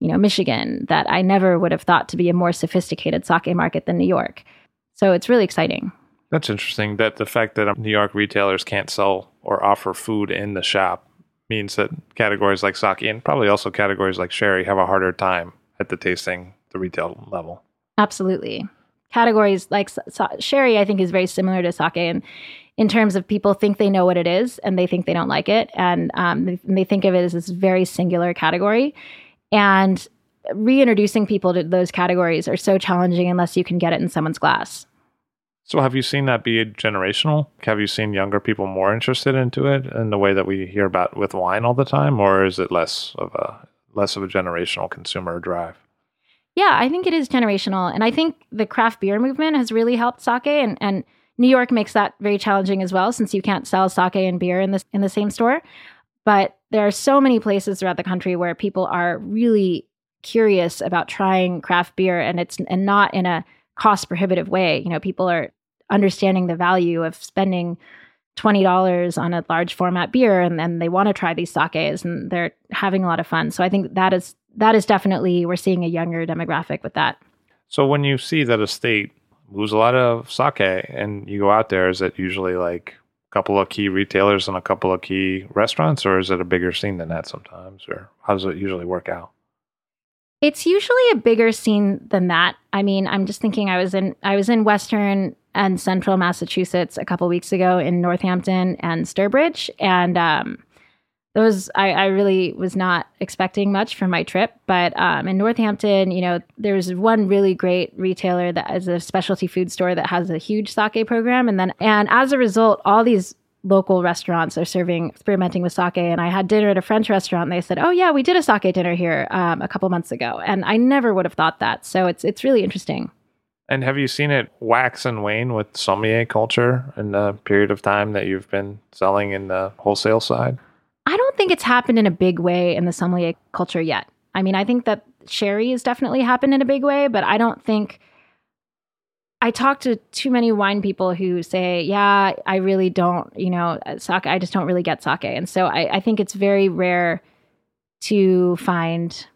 you know, Michigan that I never would have thought to be a more sophisticated sake market than New York. So it's really exciting. That's interesting that the fact that New York retailers can't sell or offer food in the shop means that categories like sake and probably also categories like sherry have a harder time at the tasting the retail level. Absolutely categories like so- sherry i think is very similar to sake and in terms of people think they know what it is and they think they don't like it. And um, they, they think of it as this very singular category. And reintroducing people to those categories are so challenging unless you can get it in someone's glass. So have you seen that be generational? Have you seen younger people more interested into it in the way that we hear about with wine all the time? Or is it less of a less of a generational consumer drive yeah, I think it is generational. And I think the craft beer movement has really helped sake and, and New York makes that very challenging as well since you can't sell sake and beer in the in the same store. But there are so many places throughout the country where people are really curious about trying craft beer and it's and not in a cost prohibitive way. You know, people are understanding the value of spending $20 on a large format beer and then they want to try these sakes and they're having a lot of fun. So I think that is that is definitely we're seeing a younger demographic with that. So when you see that a state moves a lot of sake and you go out there, is it usually like a couple of key retailers and a couple of key restaurants, or is it a bigger scene than that sometimes? Or how does it usually work out? It's usually a bigger scene than that. I mean, I'm just thinking I was in I was in Western and Central Massachusetts a couple weeks ago in Northampton and Sturbridge, and um, those I, I, really was not expecting much from my trip. But um, in Northampton, you know, there's one really great retailer that is a specialty food store that has a huge sake program, and then and as a result, all these local restaurants are serving experimenting with sake. And I had dinner at a French restaurant, and they said, "Oh yeah, we did a sake dinner here um, a couple months ago," and I never would have thought that. So it's it's really interesting. And have you seen it wax and wane with sommelier culture in the period of time that you've been selling in the wholesale side? I don't think it's happened in a big way in the sommelier culture yet. I mean, I think that sherry has definitely happened in a big way, but I don't think I talk to too many wine people who say, "Yeah, I really don't, you know, sake. I just don't really get sake," and so I, I think it's very rare to find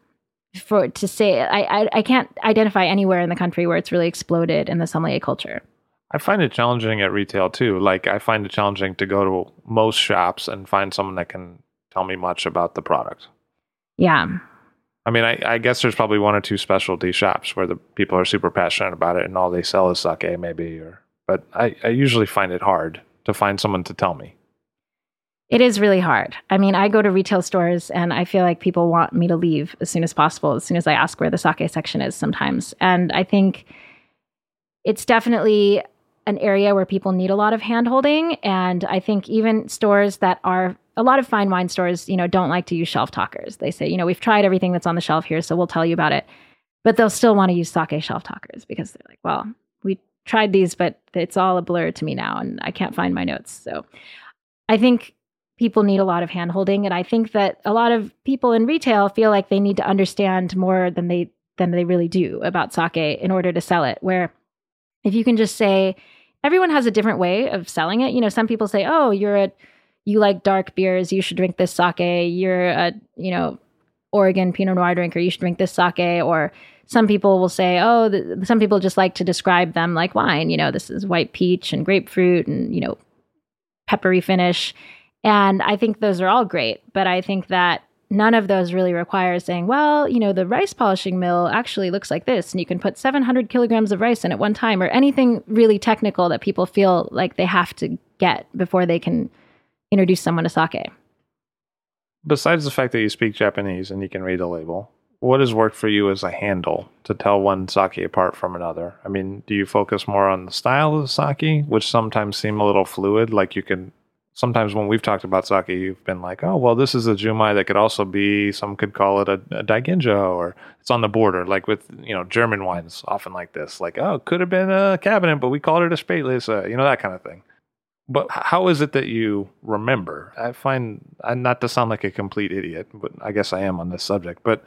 for to say I, I, I can't identify anywhere in the country where it's really exploded in the sommelier culture. I find it challenging at retail too. Like I find it challenging to go to most shops and find someone that can tell me much about the product. Yeah. I mean, I, I guess there's probably one or two specialty shops where the people are super passionate about it and all they sell is sake, maybe. Or, but I, I usually find it hard to find someone to tell me. It is really hard. I mean, I go to retail stores and I feel like people want me to leave as soon as possible, as soon as I ask where the sake section is sometimes. And I think it's definitely an area where people need a lot of handholding. And I think even stores that are a lot of fine wine stores, you know, don't like to use shelf talkers. They say, you know, we've tried everything that's on the shelf here, so we'll tell you about it. But they'll still want to use sake shelf talkers because they're like, well, we tried these, but it's all a blur to me now and I can't find my notes. So I think people need a lot of handholding and i think that a lot of people in retail feel like they need to understand more than they than they really do about sake in order to sell it where if you can just say everyone has a different way of selling it. You know some people say oh you're a you like dark beers you should drink this sake. You're a you know oregon pinot noir drinker you should drink this sake. Or some people will say oh the, some people just like to describe them like wine. You know this is white peach and grapefruit and you know peppery finish. And I think those are all great, but I think that none of those really require saying, well, you know, the rice polishing mill actually looks like this, and you can put 700 kilograms of rice in at one time, or anything really technical that people feel like they have to get before they can introduce someone to sake. Besides the fact that you speak Japanese and you can read a label, what has worked for you as a handle to tell one sake apart from another? I mean, do you focus more on the style of the sake, which sometimes seem a little fluid, like you can sometimes when we've talked about sake, you've been like, oh, well, this is a Junmai that could also be, some could call it a, a daiginjo, or it's on the border, like with, you know, German wines, often like this, like, oh, could have been a Kabinett, but we called it a spätlese, you know, that kind of thing. But how is it that you remember? I find, not to sound like a complete idiot, but I guess I am on this subject, but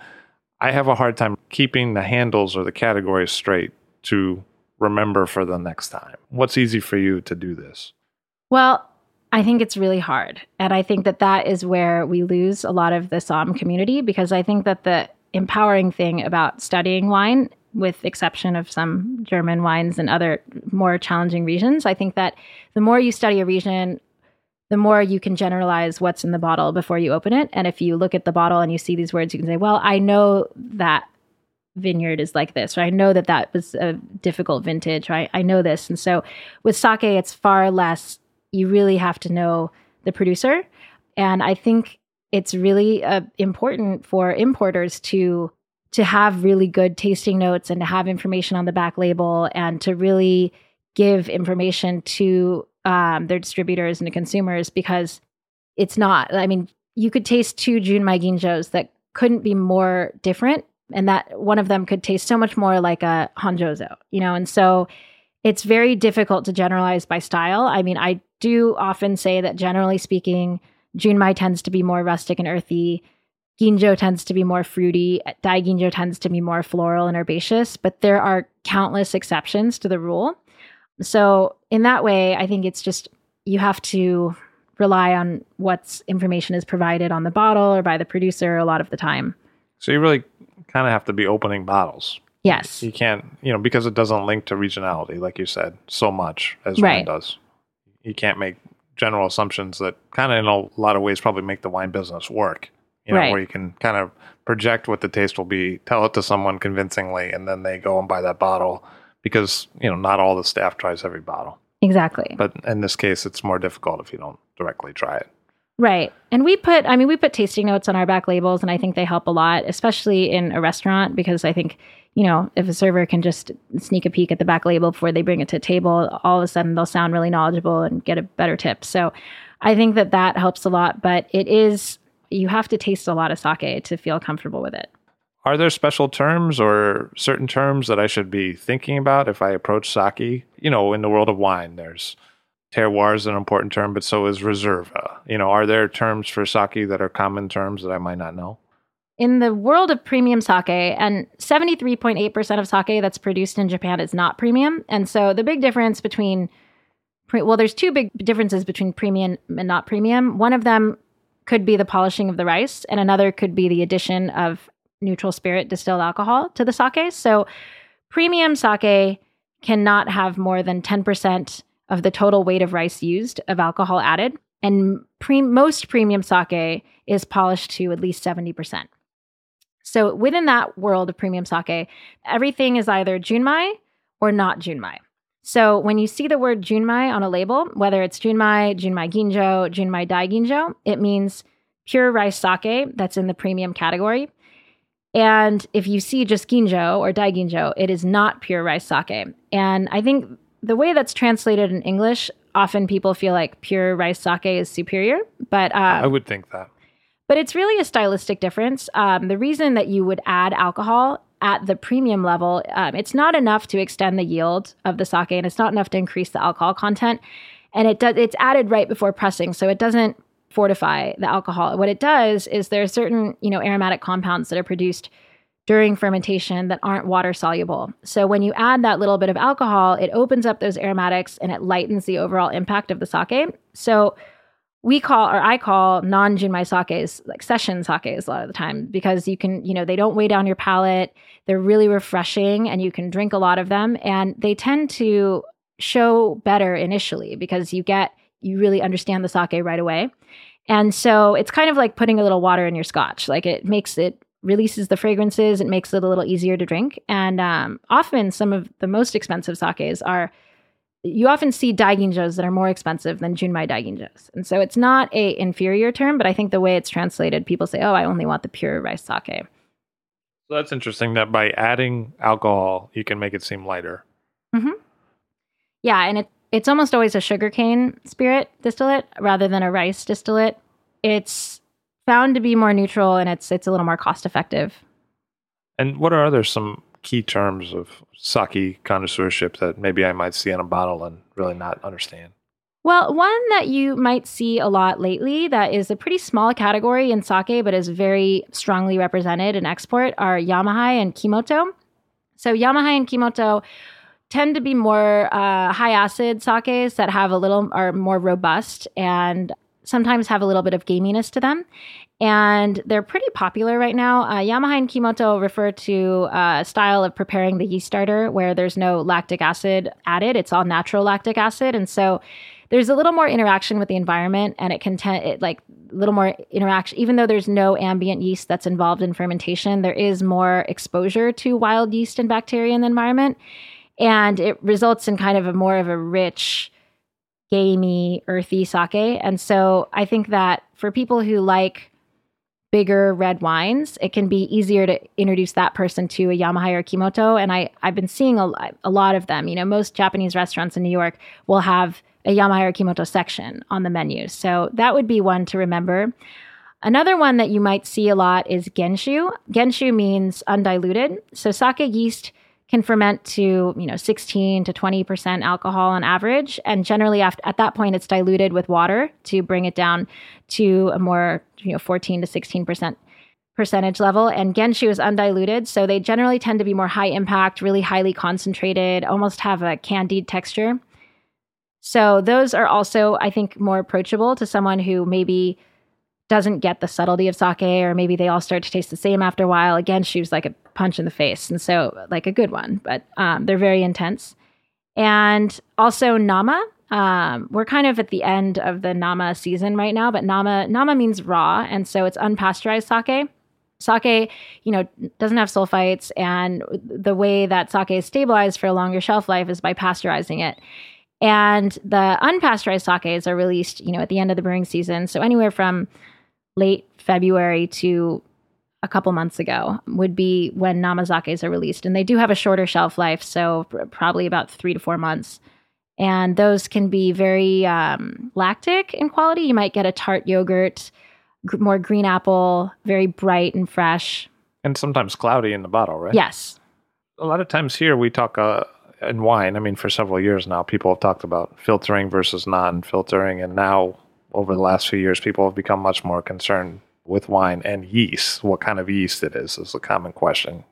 I have a hard time keeping the handles or the categories straight to remember for the next time. What's easy for you to do this? Well, I think it's really hard. And I think that that is where we lose a lot of the SOM community because I think that the empowering thing about studying wine, with exception of some German wines and other more challenging regions, I think that the more you study a region, the more you can generalize what's in the bottle before you open it. And if you look at the bottle and you see these words, you can say, well, I know that vineyard is like this, or I know that that was a difficult vintage, right? I know this. And so with sake, it's far less you really have to know the producer. And I think it's really uh, important for importers to to have really good tasting notes and to have information on the back label and to really give information to um, their distributors and to consumers because it's not. I mean, you could taste two Junmai Ginjos that couldn't be more different, and that one of them could taste so much more like a Honjozo, you know. And so it's very difficult to generalize by style. I mean, I do often say that generally speaking, Junmai tends to be more rustic and earthy. Ginjo tends to be more fruity. Dai Ginjo tends to be more floral and herbaceous, but there are countless exceptions to the rule. So, in that way, I think it's just you have to rely on what's information is provided on the bottle or by the producer a lot of the time. So, you really kind of have to be opening bottles. Yes. You can't, you know, because it doesn't link to regionality, like you said, so much as right. wine does you can't make general assumptions that kind of in a lot of ways probably make the wine business work. You know, right. where you can kind of project what the taste will be, tell it to someone convincingly, and then they go and buy that bottle because you know not all the staff tries every bottle. Exactly. But in this case, it's more difficult if you don't directly try it. Right. And we put, I mean, we put tasting notes on our back labels, and I think they help a lot, especially in a restaurant, because I think you know, if a server can just sneak a peek at the back label before they bring it to table, all of a sudden they'll sound really knowledgeable and get a better tip. So I think that that helps a lot, but it is, you have to taste a lot of sake to feel comfortable with it. Are there special terms or certain terms that I should be thinking about if I approach sake? You know, in the world of wine, there's terroir is an important term, but so is reserva. You know, are there terms for sake that are common terms that I might not know? In the world of premium sake, and 73.8% of sake that's produced in Japan is not premium. And so the big difference between, well, there's two big differences between premium and not premium. One of them could be the polishing of the rice, and another could be the addition of neutral spirit distilled alcohol to the sake. So premium sake cannot have more than 10% of the total weight of rice used of alcohol added. And pre- most premium sake is polished to at least 70%. So within that world of premium sake, everything is either junmai or not junmai. So when you see the word junmai on a label, whether it's junmai, junmai ginjo, junmai dai ginjo, it means pure rice sake that's in the premium category. And if you see just ginjo or dai ginjo, it is not pure rice sake. And I think the way that's translated in English, often people feel like pure rice sake is superior, but uh, I would think that. But it's really a stylistic difference. Um, the reason that you would add alcohol at the premium level, um, it's not enough to extend the yield of the sake, and it's not enough to increase the alcohol content. And it does it's added right before pressing, so it doesn't fortify the alcohol. What it does is there are certain you know aromatic compounds that are produced during fermentation that aren't water soluble. So when you add that little bit of alcohol, it opens up those aromatics and it lightens the overall impact of the sake. So we call or I call non-junmai sakes like session sakes a lot of the time because you can, you know, they don't weigh down your palate. They're really refreshing and you can drink a lot of them and they tend to show better initially because you get you really understand the sake right away. And so it's kind of like putting a little water in your scotch. Like it makes it releases the fragrances. It makes it a little easier to drink. And um, often, some of the most expensive sakes are. You often see daiginjos that are more expensive than junmai daiginjos, and so it's not a inferior term, but I think the way it's translated, people say, "Oh, I only want the pure rice sake." So that's interesting. That by adding alcohol, you can make it seem lighter. Mm-hmm. Yeah, and it it's almost always a sugarcane spirit distillate rather than a rice distillate. It's found to be more neutral and it's it's a little more cost effective. And what are other some key terms of sake connoisseurship that maybe I might see on a bottle and really not understand? Well, one that you might see a lot lately that is a pretty small category in sake but is very strongly represented in export are Yamahai and Kimoto. So Yamahai and Kimoto tend to be more uh, high acid sakes that have a little are more robust and sometimes have a little bit of gaminess to them. And they're pretty popular right now. Uh, Yamahai and Kimoto refer to a style of preparing the yeast starter where there's no lactic acid added. It's all natural lactic acid. And so there's a little more interaction with the environment and it can tend it like a little more interaction even though there's no ambient yeast that's involved in fermentation there is more exposure to wild yeast and bacteria in the environment and it results in kind of a more of a rich gamey, earthy sake. And so I think that for people who like bigger red wines, it can be easier to introduce that person to a Yamahai or Kimoto. And I, I've been seeing a, a lot of them. You know, most Japanese restaurants in New York will have a Yamahai or Kimoto section on the menu. So that would be one to remember. Another one that you might see a lot is Genshu. Genshu means undiluted. So sake yeast can ferment to you know 16 to 20 percent alcohol on average. And generally after, at that point it's diluted with water to bring it down to a more you know 14 to 16 percent percentage level. And genshu is undiluted so they generally tend to be more high impact really highly concentrated almost have a candied texture. So those are also i think more approachable to someone who maybe doesn't get the subtlety of sake, or maybe they all start to taste the same after a while. A genshu was like a punch in the face, and so like a good one, but um, they're very intense. And also Nama. Um, we're kind of at the end of the Nama season right now, but Nama Nama means raw, and so it's unpasteurized sake. Sake, you know, doesn't have sulfites, and the way that sake is stabilized for a longer shelf life is by pasteurizing it. And the unpasteurized sakes are released, you know, at the end of the brewing season. So anywhere from late February to a couple months ago would be when Namazakes are released. And they do have a shorter shelf life, so probably about three to four months. And those can be very um, lactic in quality. You might get a tart yogurt, g- more green apple, very bright and fresh. And sometimes cloudy in the bottle, right? Yes. A lot of times here we talk uh, in wine. I mean, for several years now, people have talked about filtering versus non-filtering, and now over the last few years, people have become much more concerned with wine and yeast. What kind of yeast it is is a common question.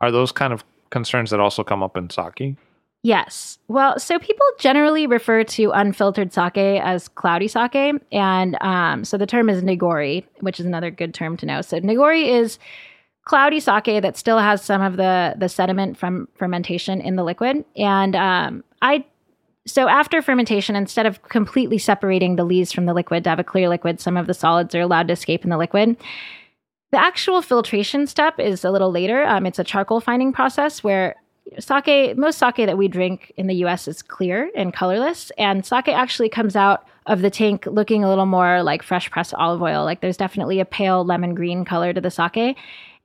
Are those kind of concerns that also come up in sake? Yes. Well, so people generally refer to unfiltered sake as cloudy sake. And um, so the term is nigori, which is another good term to know. So nigori is cloudy sake that still has some of the, the sediment from fermentation in the liquid. And um, I so after fermentation, instead of completely separating the lees from the liquid to have a clear liquid, some of the solids are allowed to escape in the liquid. The actual filtration step is a little later. Um, it's a charcoal fining process where sake, most sake that we drink in the US is clear and colorless. And sake actually comes out of the tank looking a little more like fresh pressed olive oil. Like there's definitely a pale lemon green color to the sake.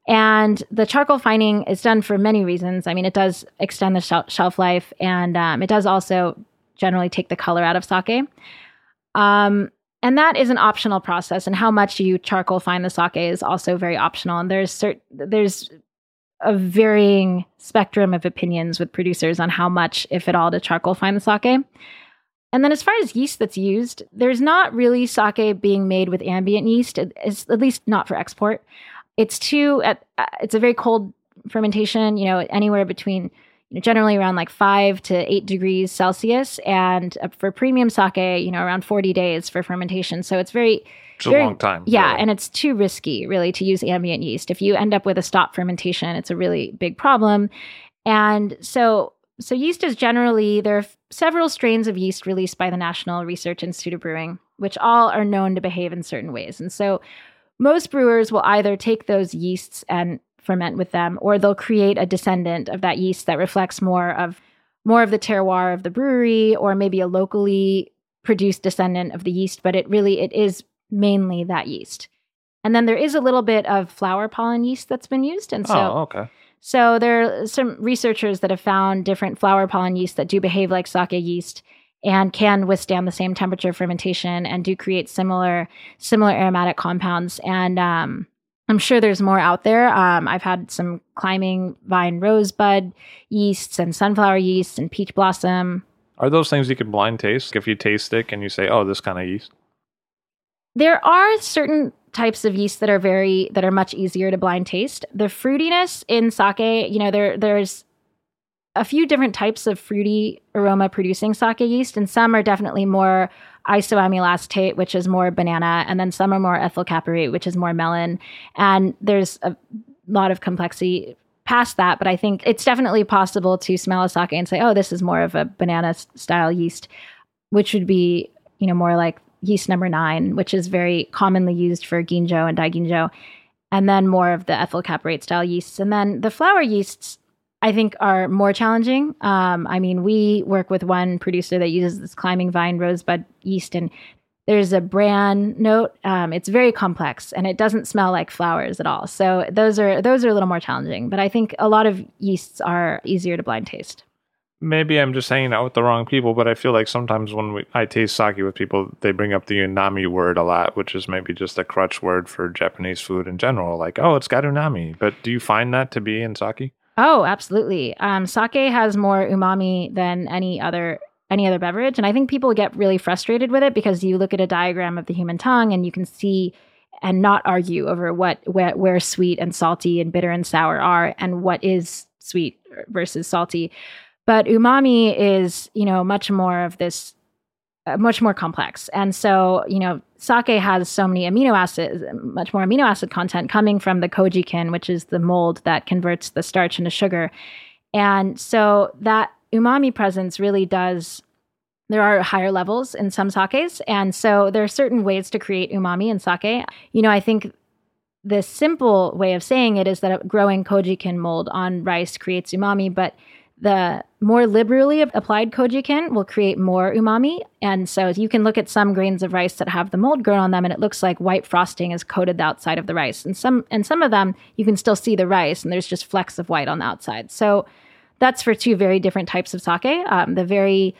And the charcoal fining is done for many reasons. I mean, it does extend the shel- shelf life and um, it does also generally take the color out of sake. Um, and that is an optional process. And how much you charcoal fine the sake is also very optional. And there's cert- there's a varying spectrum of opinions with producers on how much, if at all, to charcoal fine the sake. And then, as far as yeast that's used, there's not really sake being made with ambient yeast, it's, at least not for export. It's too, uh, it's a very cold fermentation, you know, anywhere between generally around like five to eight degrees Celsius, and uh, for premium sake, you know, around 40 days for fermentation. So it's very, It's very- a long time. yeah, really. and it's too risky, really, to use ambient yeast. If you end up with a stop fermentation, it's a really big problem. And so, so yeast is generally there are several strains of yeast released by the National Research Institute of Brewing, which all are known to behave in certain ways. And so, most brewers will either take those yeasts and ferment with them, or they'll create a descendant of that yeast that reflects more of more of the terroir of the brewery, or maybe a locally produced descendant of the yeast. But it really it is mainly that yeast. And then there is a little bit of flower pollen yeast that's been used. And so, oh, okay. so there are some researchers that have found different flower pollen yeast that do behave like sake yeast and can withstand the same temperature fermentation and do create similar similar aromatic compounds. And um, I'm sure there's more out there. Um, I've had some climbing vine rosebud yeasts and sunflower yeast and peach blossom. Are those things you can blind taste? If you taste it, can you say, "Oh, this kind of yeast"? There are certain types of yeast that are very that are much easier to blind taste. The fruitiness in sake, you know, there there's a few different types of fruity aroma producing sake yeast, and some are definitely more isoamyl acetate, which is more banana, and then some are more ethyl caproate, which is more melon. And there's a lot of complexity past that, but I think it's definitely possible to smell a sake and say, "Oh, this is more of a banana style yeast," which would be, you know, more like yeast number nine, which is very commonly used for ginjo and daiginjo, and then more of the ethyl caproate style yeasts, and then the flower yeasts. I think are more challenging. Um, I mean, we work with one producer that uses this climbing vine rosebud yeast, and there's a bran note. Um, it's very complex, and it doesn't smell like flowers at all. So those are those are a little more challenging. But I think a lot of yeasts are easier to blind taste. Maybe I'm just hanging out with the wrong people, but I feel like sometimes when we, I taste sake with people, they bring up the umami word a lot, which is maybe just a crutch word for Japanese food in general. Like, oh, it's got umami. But do you find that to be in sake? Oh, absolutely. Um, sake has more umami than any other any other beverage, and I think people get really frustrated with it because you look at a diagram of the human tongue and you can see and not argue over what where, where sweet and salty and bitter and sour are and what is sweet versus salty. But umami is, you know, much more of this Uh, much more complex. And so, you know, sake has so many amino acids, much more amino acid content coming from the kojikin, which is the mold that converts the starch into sugar. And so that umami presence really does there are higher levels in some sakes and so there are certain ways to create umami in sake you know i think the simple way of saying it is that growing kojikin mold on rice creates umami but the more liberally applied kojikin will create more umami. And so you can look at some grains of rice that have the mold grown on them and it looks like white frosting is coated the outside of the rice. And some and some of them you can still see the rice and there's just flecks of white on the outside. So that's for two very different types of sake. Um, the very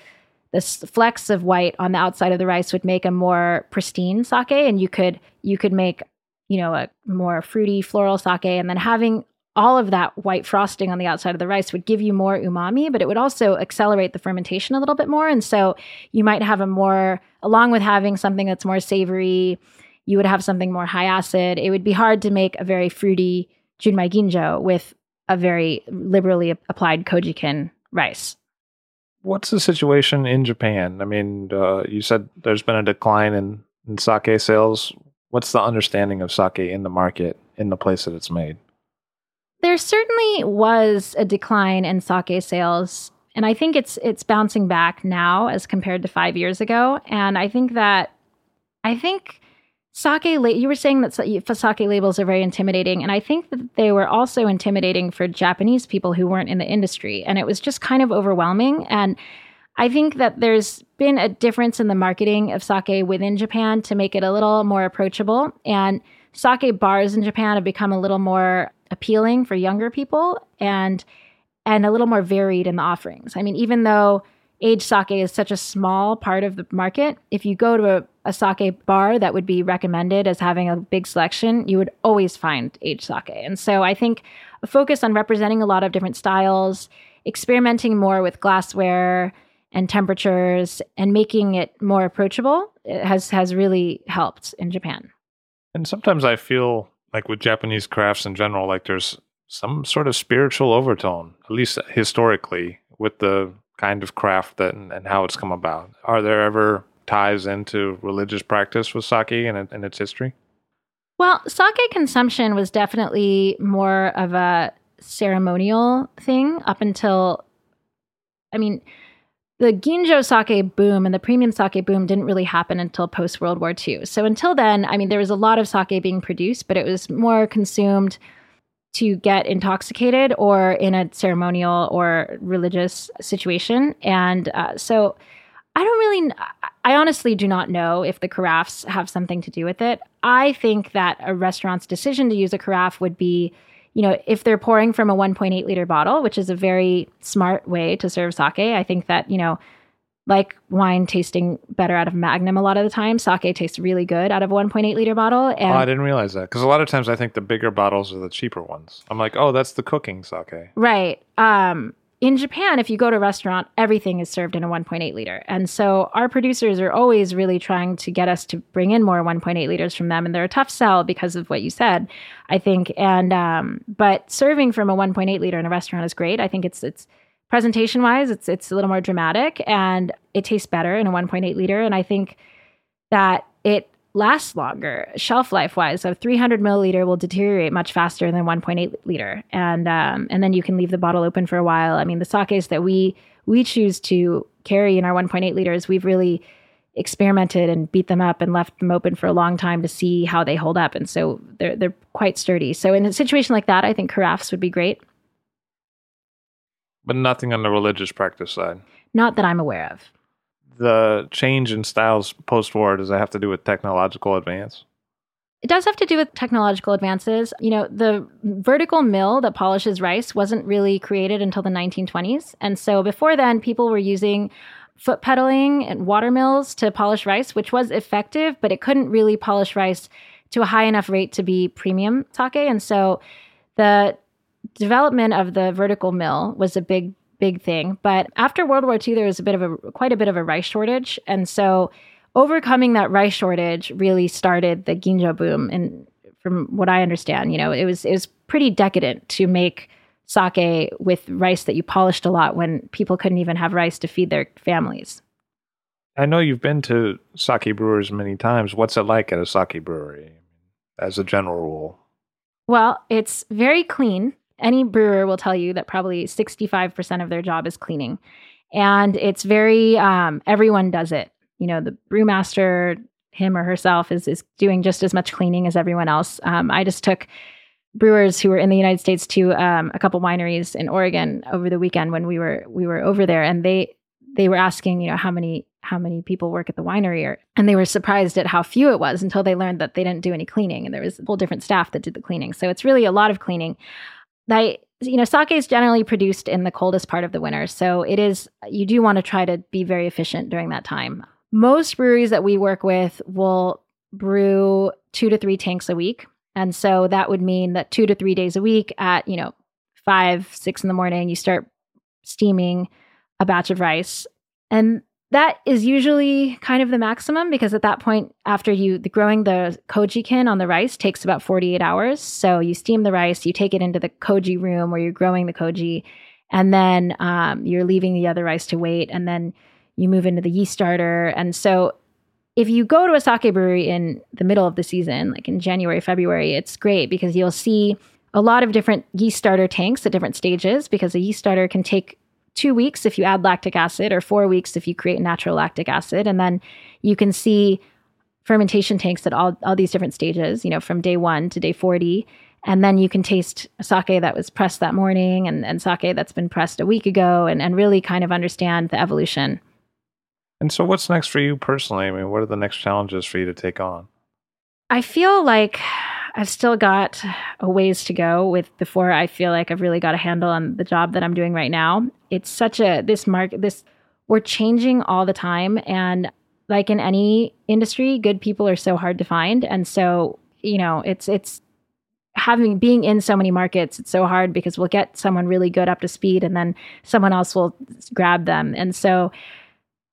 this flecks of white on the outside of the rice would make a more pristine sake and you could you could make you know a more fruity floral sake and then having all of that white frosting on the outside of the rice would give you more umami, but it would also accelerate the fermentation a little bit more. And so you might have a more, along with having something that's more savory, you would have something more high acid. It would be hard to make a very fruity junmai ginjo with a very liberally applied kojikin rice. What's the situation in Japan? I mean, uh, you said there's been a decline in, in sake sales. What's the understanding of sake in the market in the place that it's made? There certainly was a decline in sake sales, and I think it's it's bouncing back now as compared to 5 years ago, and I think that I think sake you were saying that sake labels are very intimidating and I think that they were also intimidating for Japanese people who weren't in the industry. And it was just kind of overwhelming. And I think that there's been a difference in the marketing of sake within Japan to make it a little more approachable. And sake bars in Japan have become a little more appealing for younger people and and a little more varied in the offerings. I mean, even though aged sake is such a small part of the market, if you go to a, a sake bar that would be recommended as having a big selection, you would always find aged sake. And so I think a focus on representing a lot of different styles, experimenting more with glassware and temperatures and making it more approachable has has really helped in Japan. And sometimes I feel like with Japanese crafts in general, like there's some sort of spiritual overtone, at least historically, with the kind of craft that and, how it's come about. Are there ever ties into religious practice with sake and, and its history? Well, sake consumption was definitely more of a ceremonial thing up until, I mean, the Ginjo sake boom and the premium sake boom didn't really happen until post World War II. So until then, I mean, there was a lot of sake being produced, but it was more consumed to get intoxicated or in a ceremonial or religious situation. And uh, so I don't really, I honestly do not know if the carafes have something to do with it. I think that a restaurant's decision to use a carafe would be you know, if they're pouring from a 1.8 liter bottle, which is a very smart way to serve sake, I think that, you know, like wine tasting better out of Magnum a lot of the time, sake tastes really good out of a 1.8 liter bottle. And oh, I didn't realize that because a lot of times I think the bigger bottles are the cheaper ones. I'm like, oh, that's the cooking sake. Right. Um, in Japan, if you go to a restaurant, everything is served in a 1.8 liter. And so our producers are always really trying to get us to bring in more 1.8 liters from them. And they're a tough sell because of what you said, I think. And, um, but serving from a 1.8 liter in a restaurant is great. I think it's, it's, presentation wise, it's, it's a little more dramatic and it tastes better in a 1.8 liter. And I think that it lasts longer shelf life wise. So 300 milliliter will deteriorate much faster than 1.8 liter, and um, and then you can leave the bottle open for a while. I mean, the sakes that we we choose to carry in our 1.8 liters, we've really experimented and beat them up and left them open for a long time to see how they hold up, and so they're they're quite sturdy. So in a situation like that, I think carafes would be great. But nothing on the religious practice side. Not that I'm aware of the change in styles post war does that have to do with technological advance? It does have to do with technological advances. You know, the vertical mill that polishes rice wasn't really created until the 1920s. And so before then, people were using foot pedaling and water mills to polish rice, which was effective, but it couldn't really polish rice to a high enough rate to be premium sake. And so the development of the vertical mill was a big big thing. But after World War II, there was a bit of a quite a bit of a rice shortage, and so overcoming that rice shortage really started the ginjo boom. And from what I understand, you know, it was it was pretty decadent to make sake with rice that you polished a lot when people couldn't even have rice to feed their families. I know you've been to sake brewers many times. What's it like at a sake brewery as a general rule? Well, it's very clean any brewer will tell you that probably 65% of their job is cleaning. And it's very, um, everyone does it. You know, the brewmaster, him or herself, is, is doing just as much cleaning as everyone else. Um, I just took brewers who were in the United States to um, a couple wineries in Oregon over the weekend when we were we were over there, and they they were asking, you know, how many how many people work at the winery, or, and they were surprised at how few it was until they learned that they didn't do any cleaning, and there was a whole different staff that did the cleaning. So it's really a lot of cleaning that you know sake is generally produced in the coldest part of the winter so it is you do want to try to be very efficient during that time most breweries that we work with will brew two to three tanks a week And so that would mean that two to three days a week at, you know, five, six in the morning, you start steaming a batch of rice. And that is usually kind of the maximum because at that point, after you the growing the koji kin on the rice takes about 48 hours. So you steam the rice, you take it into the koji room where you're growing the koji, and then um, you're leaving the other rice to wait, and then you move into the yeast starter. And so if you go to a sake brewery in the middle of the season, like in January, February, it's great because you'll see a lot of different yeast starter tanks at different stages because a yeast starter can take two weeks if you add lactic acid or four weeks if you create natural lactic acid. And then you can see fermentation tanks at all, all these different stages, you know, from day one to day 40. And then you can taste sake that was pressed that morning and, and sake that's been pressed a week ago and, and really kind of understand the evolution. And so, what's next for you personally? I mean, what are the next challenges for you to take on? I feel like I've still got a ways to go with before I feel like I've really got a handle on the job that I'm doing right now. It's such a this market this we're changing all the time and like in any industry, good people are so hard to find and so, you know, it's it's having being in so many markets, it's so hard because we'll get someone really good up to speed and then someone else will grab them. And so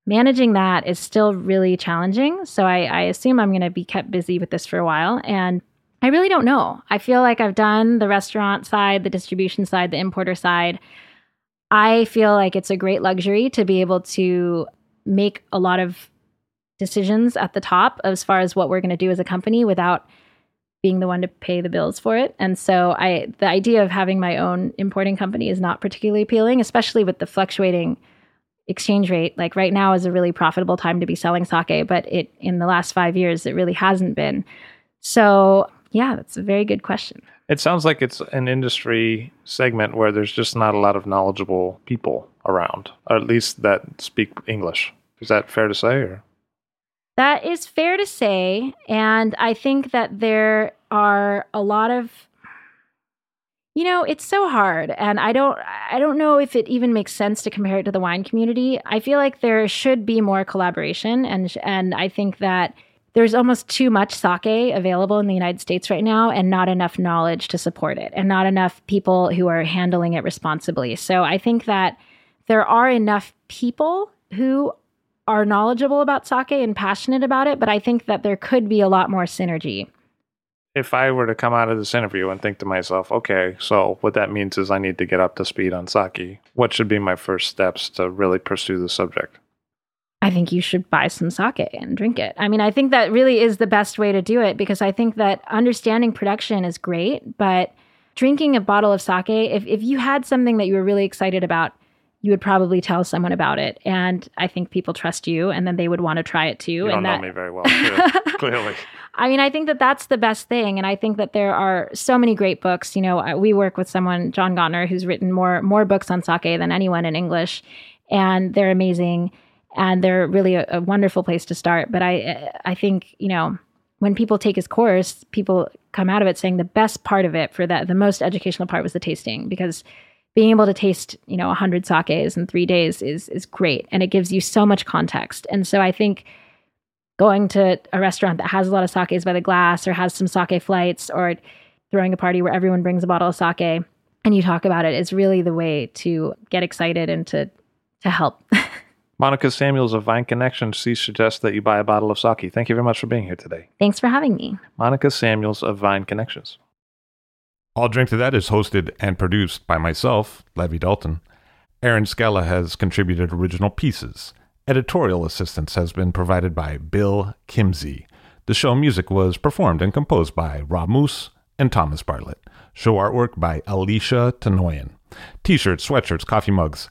managing that is still really challenging. So I, I assume I'm going to be kept busy with this for a while. And I really don't know. I feel like I've done the restaurant side, the distribution side, the importer side. I feel like it's a great luxury to be able to make a lot of decisions at the top as far as what we're going to do as a company without being the one to pay the bills for it. And so I the idea of having my own importing company is not particularly appealing, especially with the fluctuating exchange rate. Like right now is a really profitable time to be selling sake, but it in the last 5 years it really hasn't been. So yeah, that's a very good question. It sounds like it's an industry segment where there's just not a lot of knowledgeable people around, or at least that speak English. Is that fair to say? Or? That is fair to say. And I think that there are a lot of you know it's so hard and i don't i don't know if it even makes sense to compare it to the wine community i feel like there should be more collaboration and and i think that there's almost too much sake available in the United States right now and not enough knowledge to support it and not enough people who are handling it responsibly. So I think that there are enough people who are knowledgeable about sake and passionate about it, but I think that there could be a lot more synergy. If I were to come out of this interview and think to myself, okay, so what that means is I need to get up to speed on sake, what should be my first steps to really pursue the subject? I think you should buy some sake and drink it. I mean, I think that really is the best way to do it because I think that understanding production is great, but drinking a bottle of sake, if, if you had something that you were really excited about, you would probably tell someone about it. And I think people trust you and then they would want to try it too. You don't that, know me very well, too, clearly. I mean, I think that that's the best thing. And I think that there are so many great books. You know, we work with someone, John Gauntner, who's written more, more books on sake than anyone in English. And they're amazing and they're really a, a wonderful place to start. But I, I think you know when people take his course, people come out of it saying the best part of it for that, the most educational part was the tasting because being able to taste, you know, 100 sakes in 3 days is is great and it gives you so much context. And so I think going to a restaurant that has a lot of sakes by the glass or has some sake flights or throwing a party where everyone brings a bottle of sake and you talk about it is really the way to get excited and to to help. Monica Samuels of Vine Connection, she suggests that you buy a bottle of sake. Thank you very much for being here today. Thanks for having me. Monica Samuels of Vine Connections. I'll Drink to That is hosted and produced by myself, Levi Dalton. Erin Scala has contributed original pieces. Editorial assistance has been provided by Bill Kimsey. The show music was performed and composed by Rob Moose and Thomas Bartlett. Show artwork by Alicia Tenoyan. T shirts, sweatshirts, coffee mugs,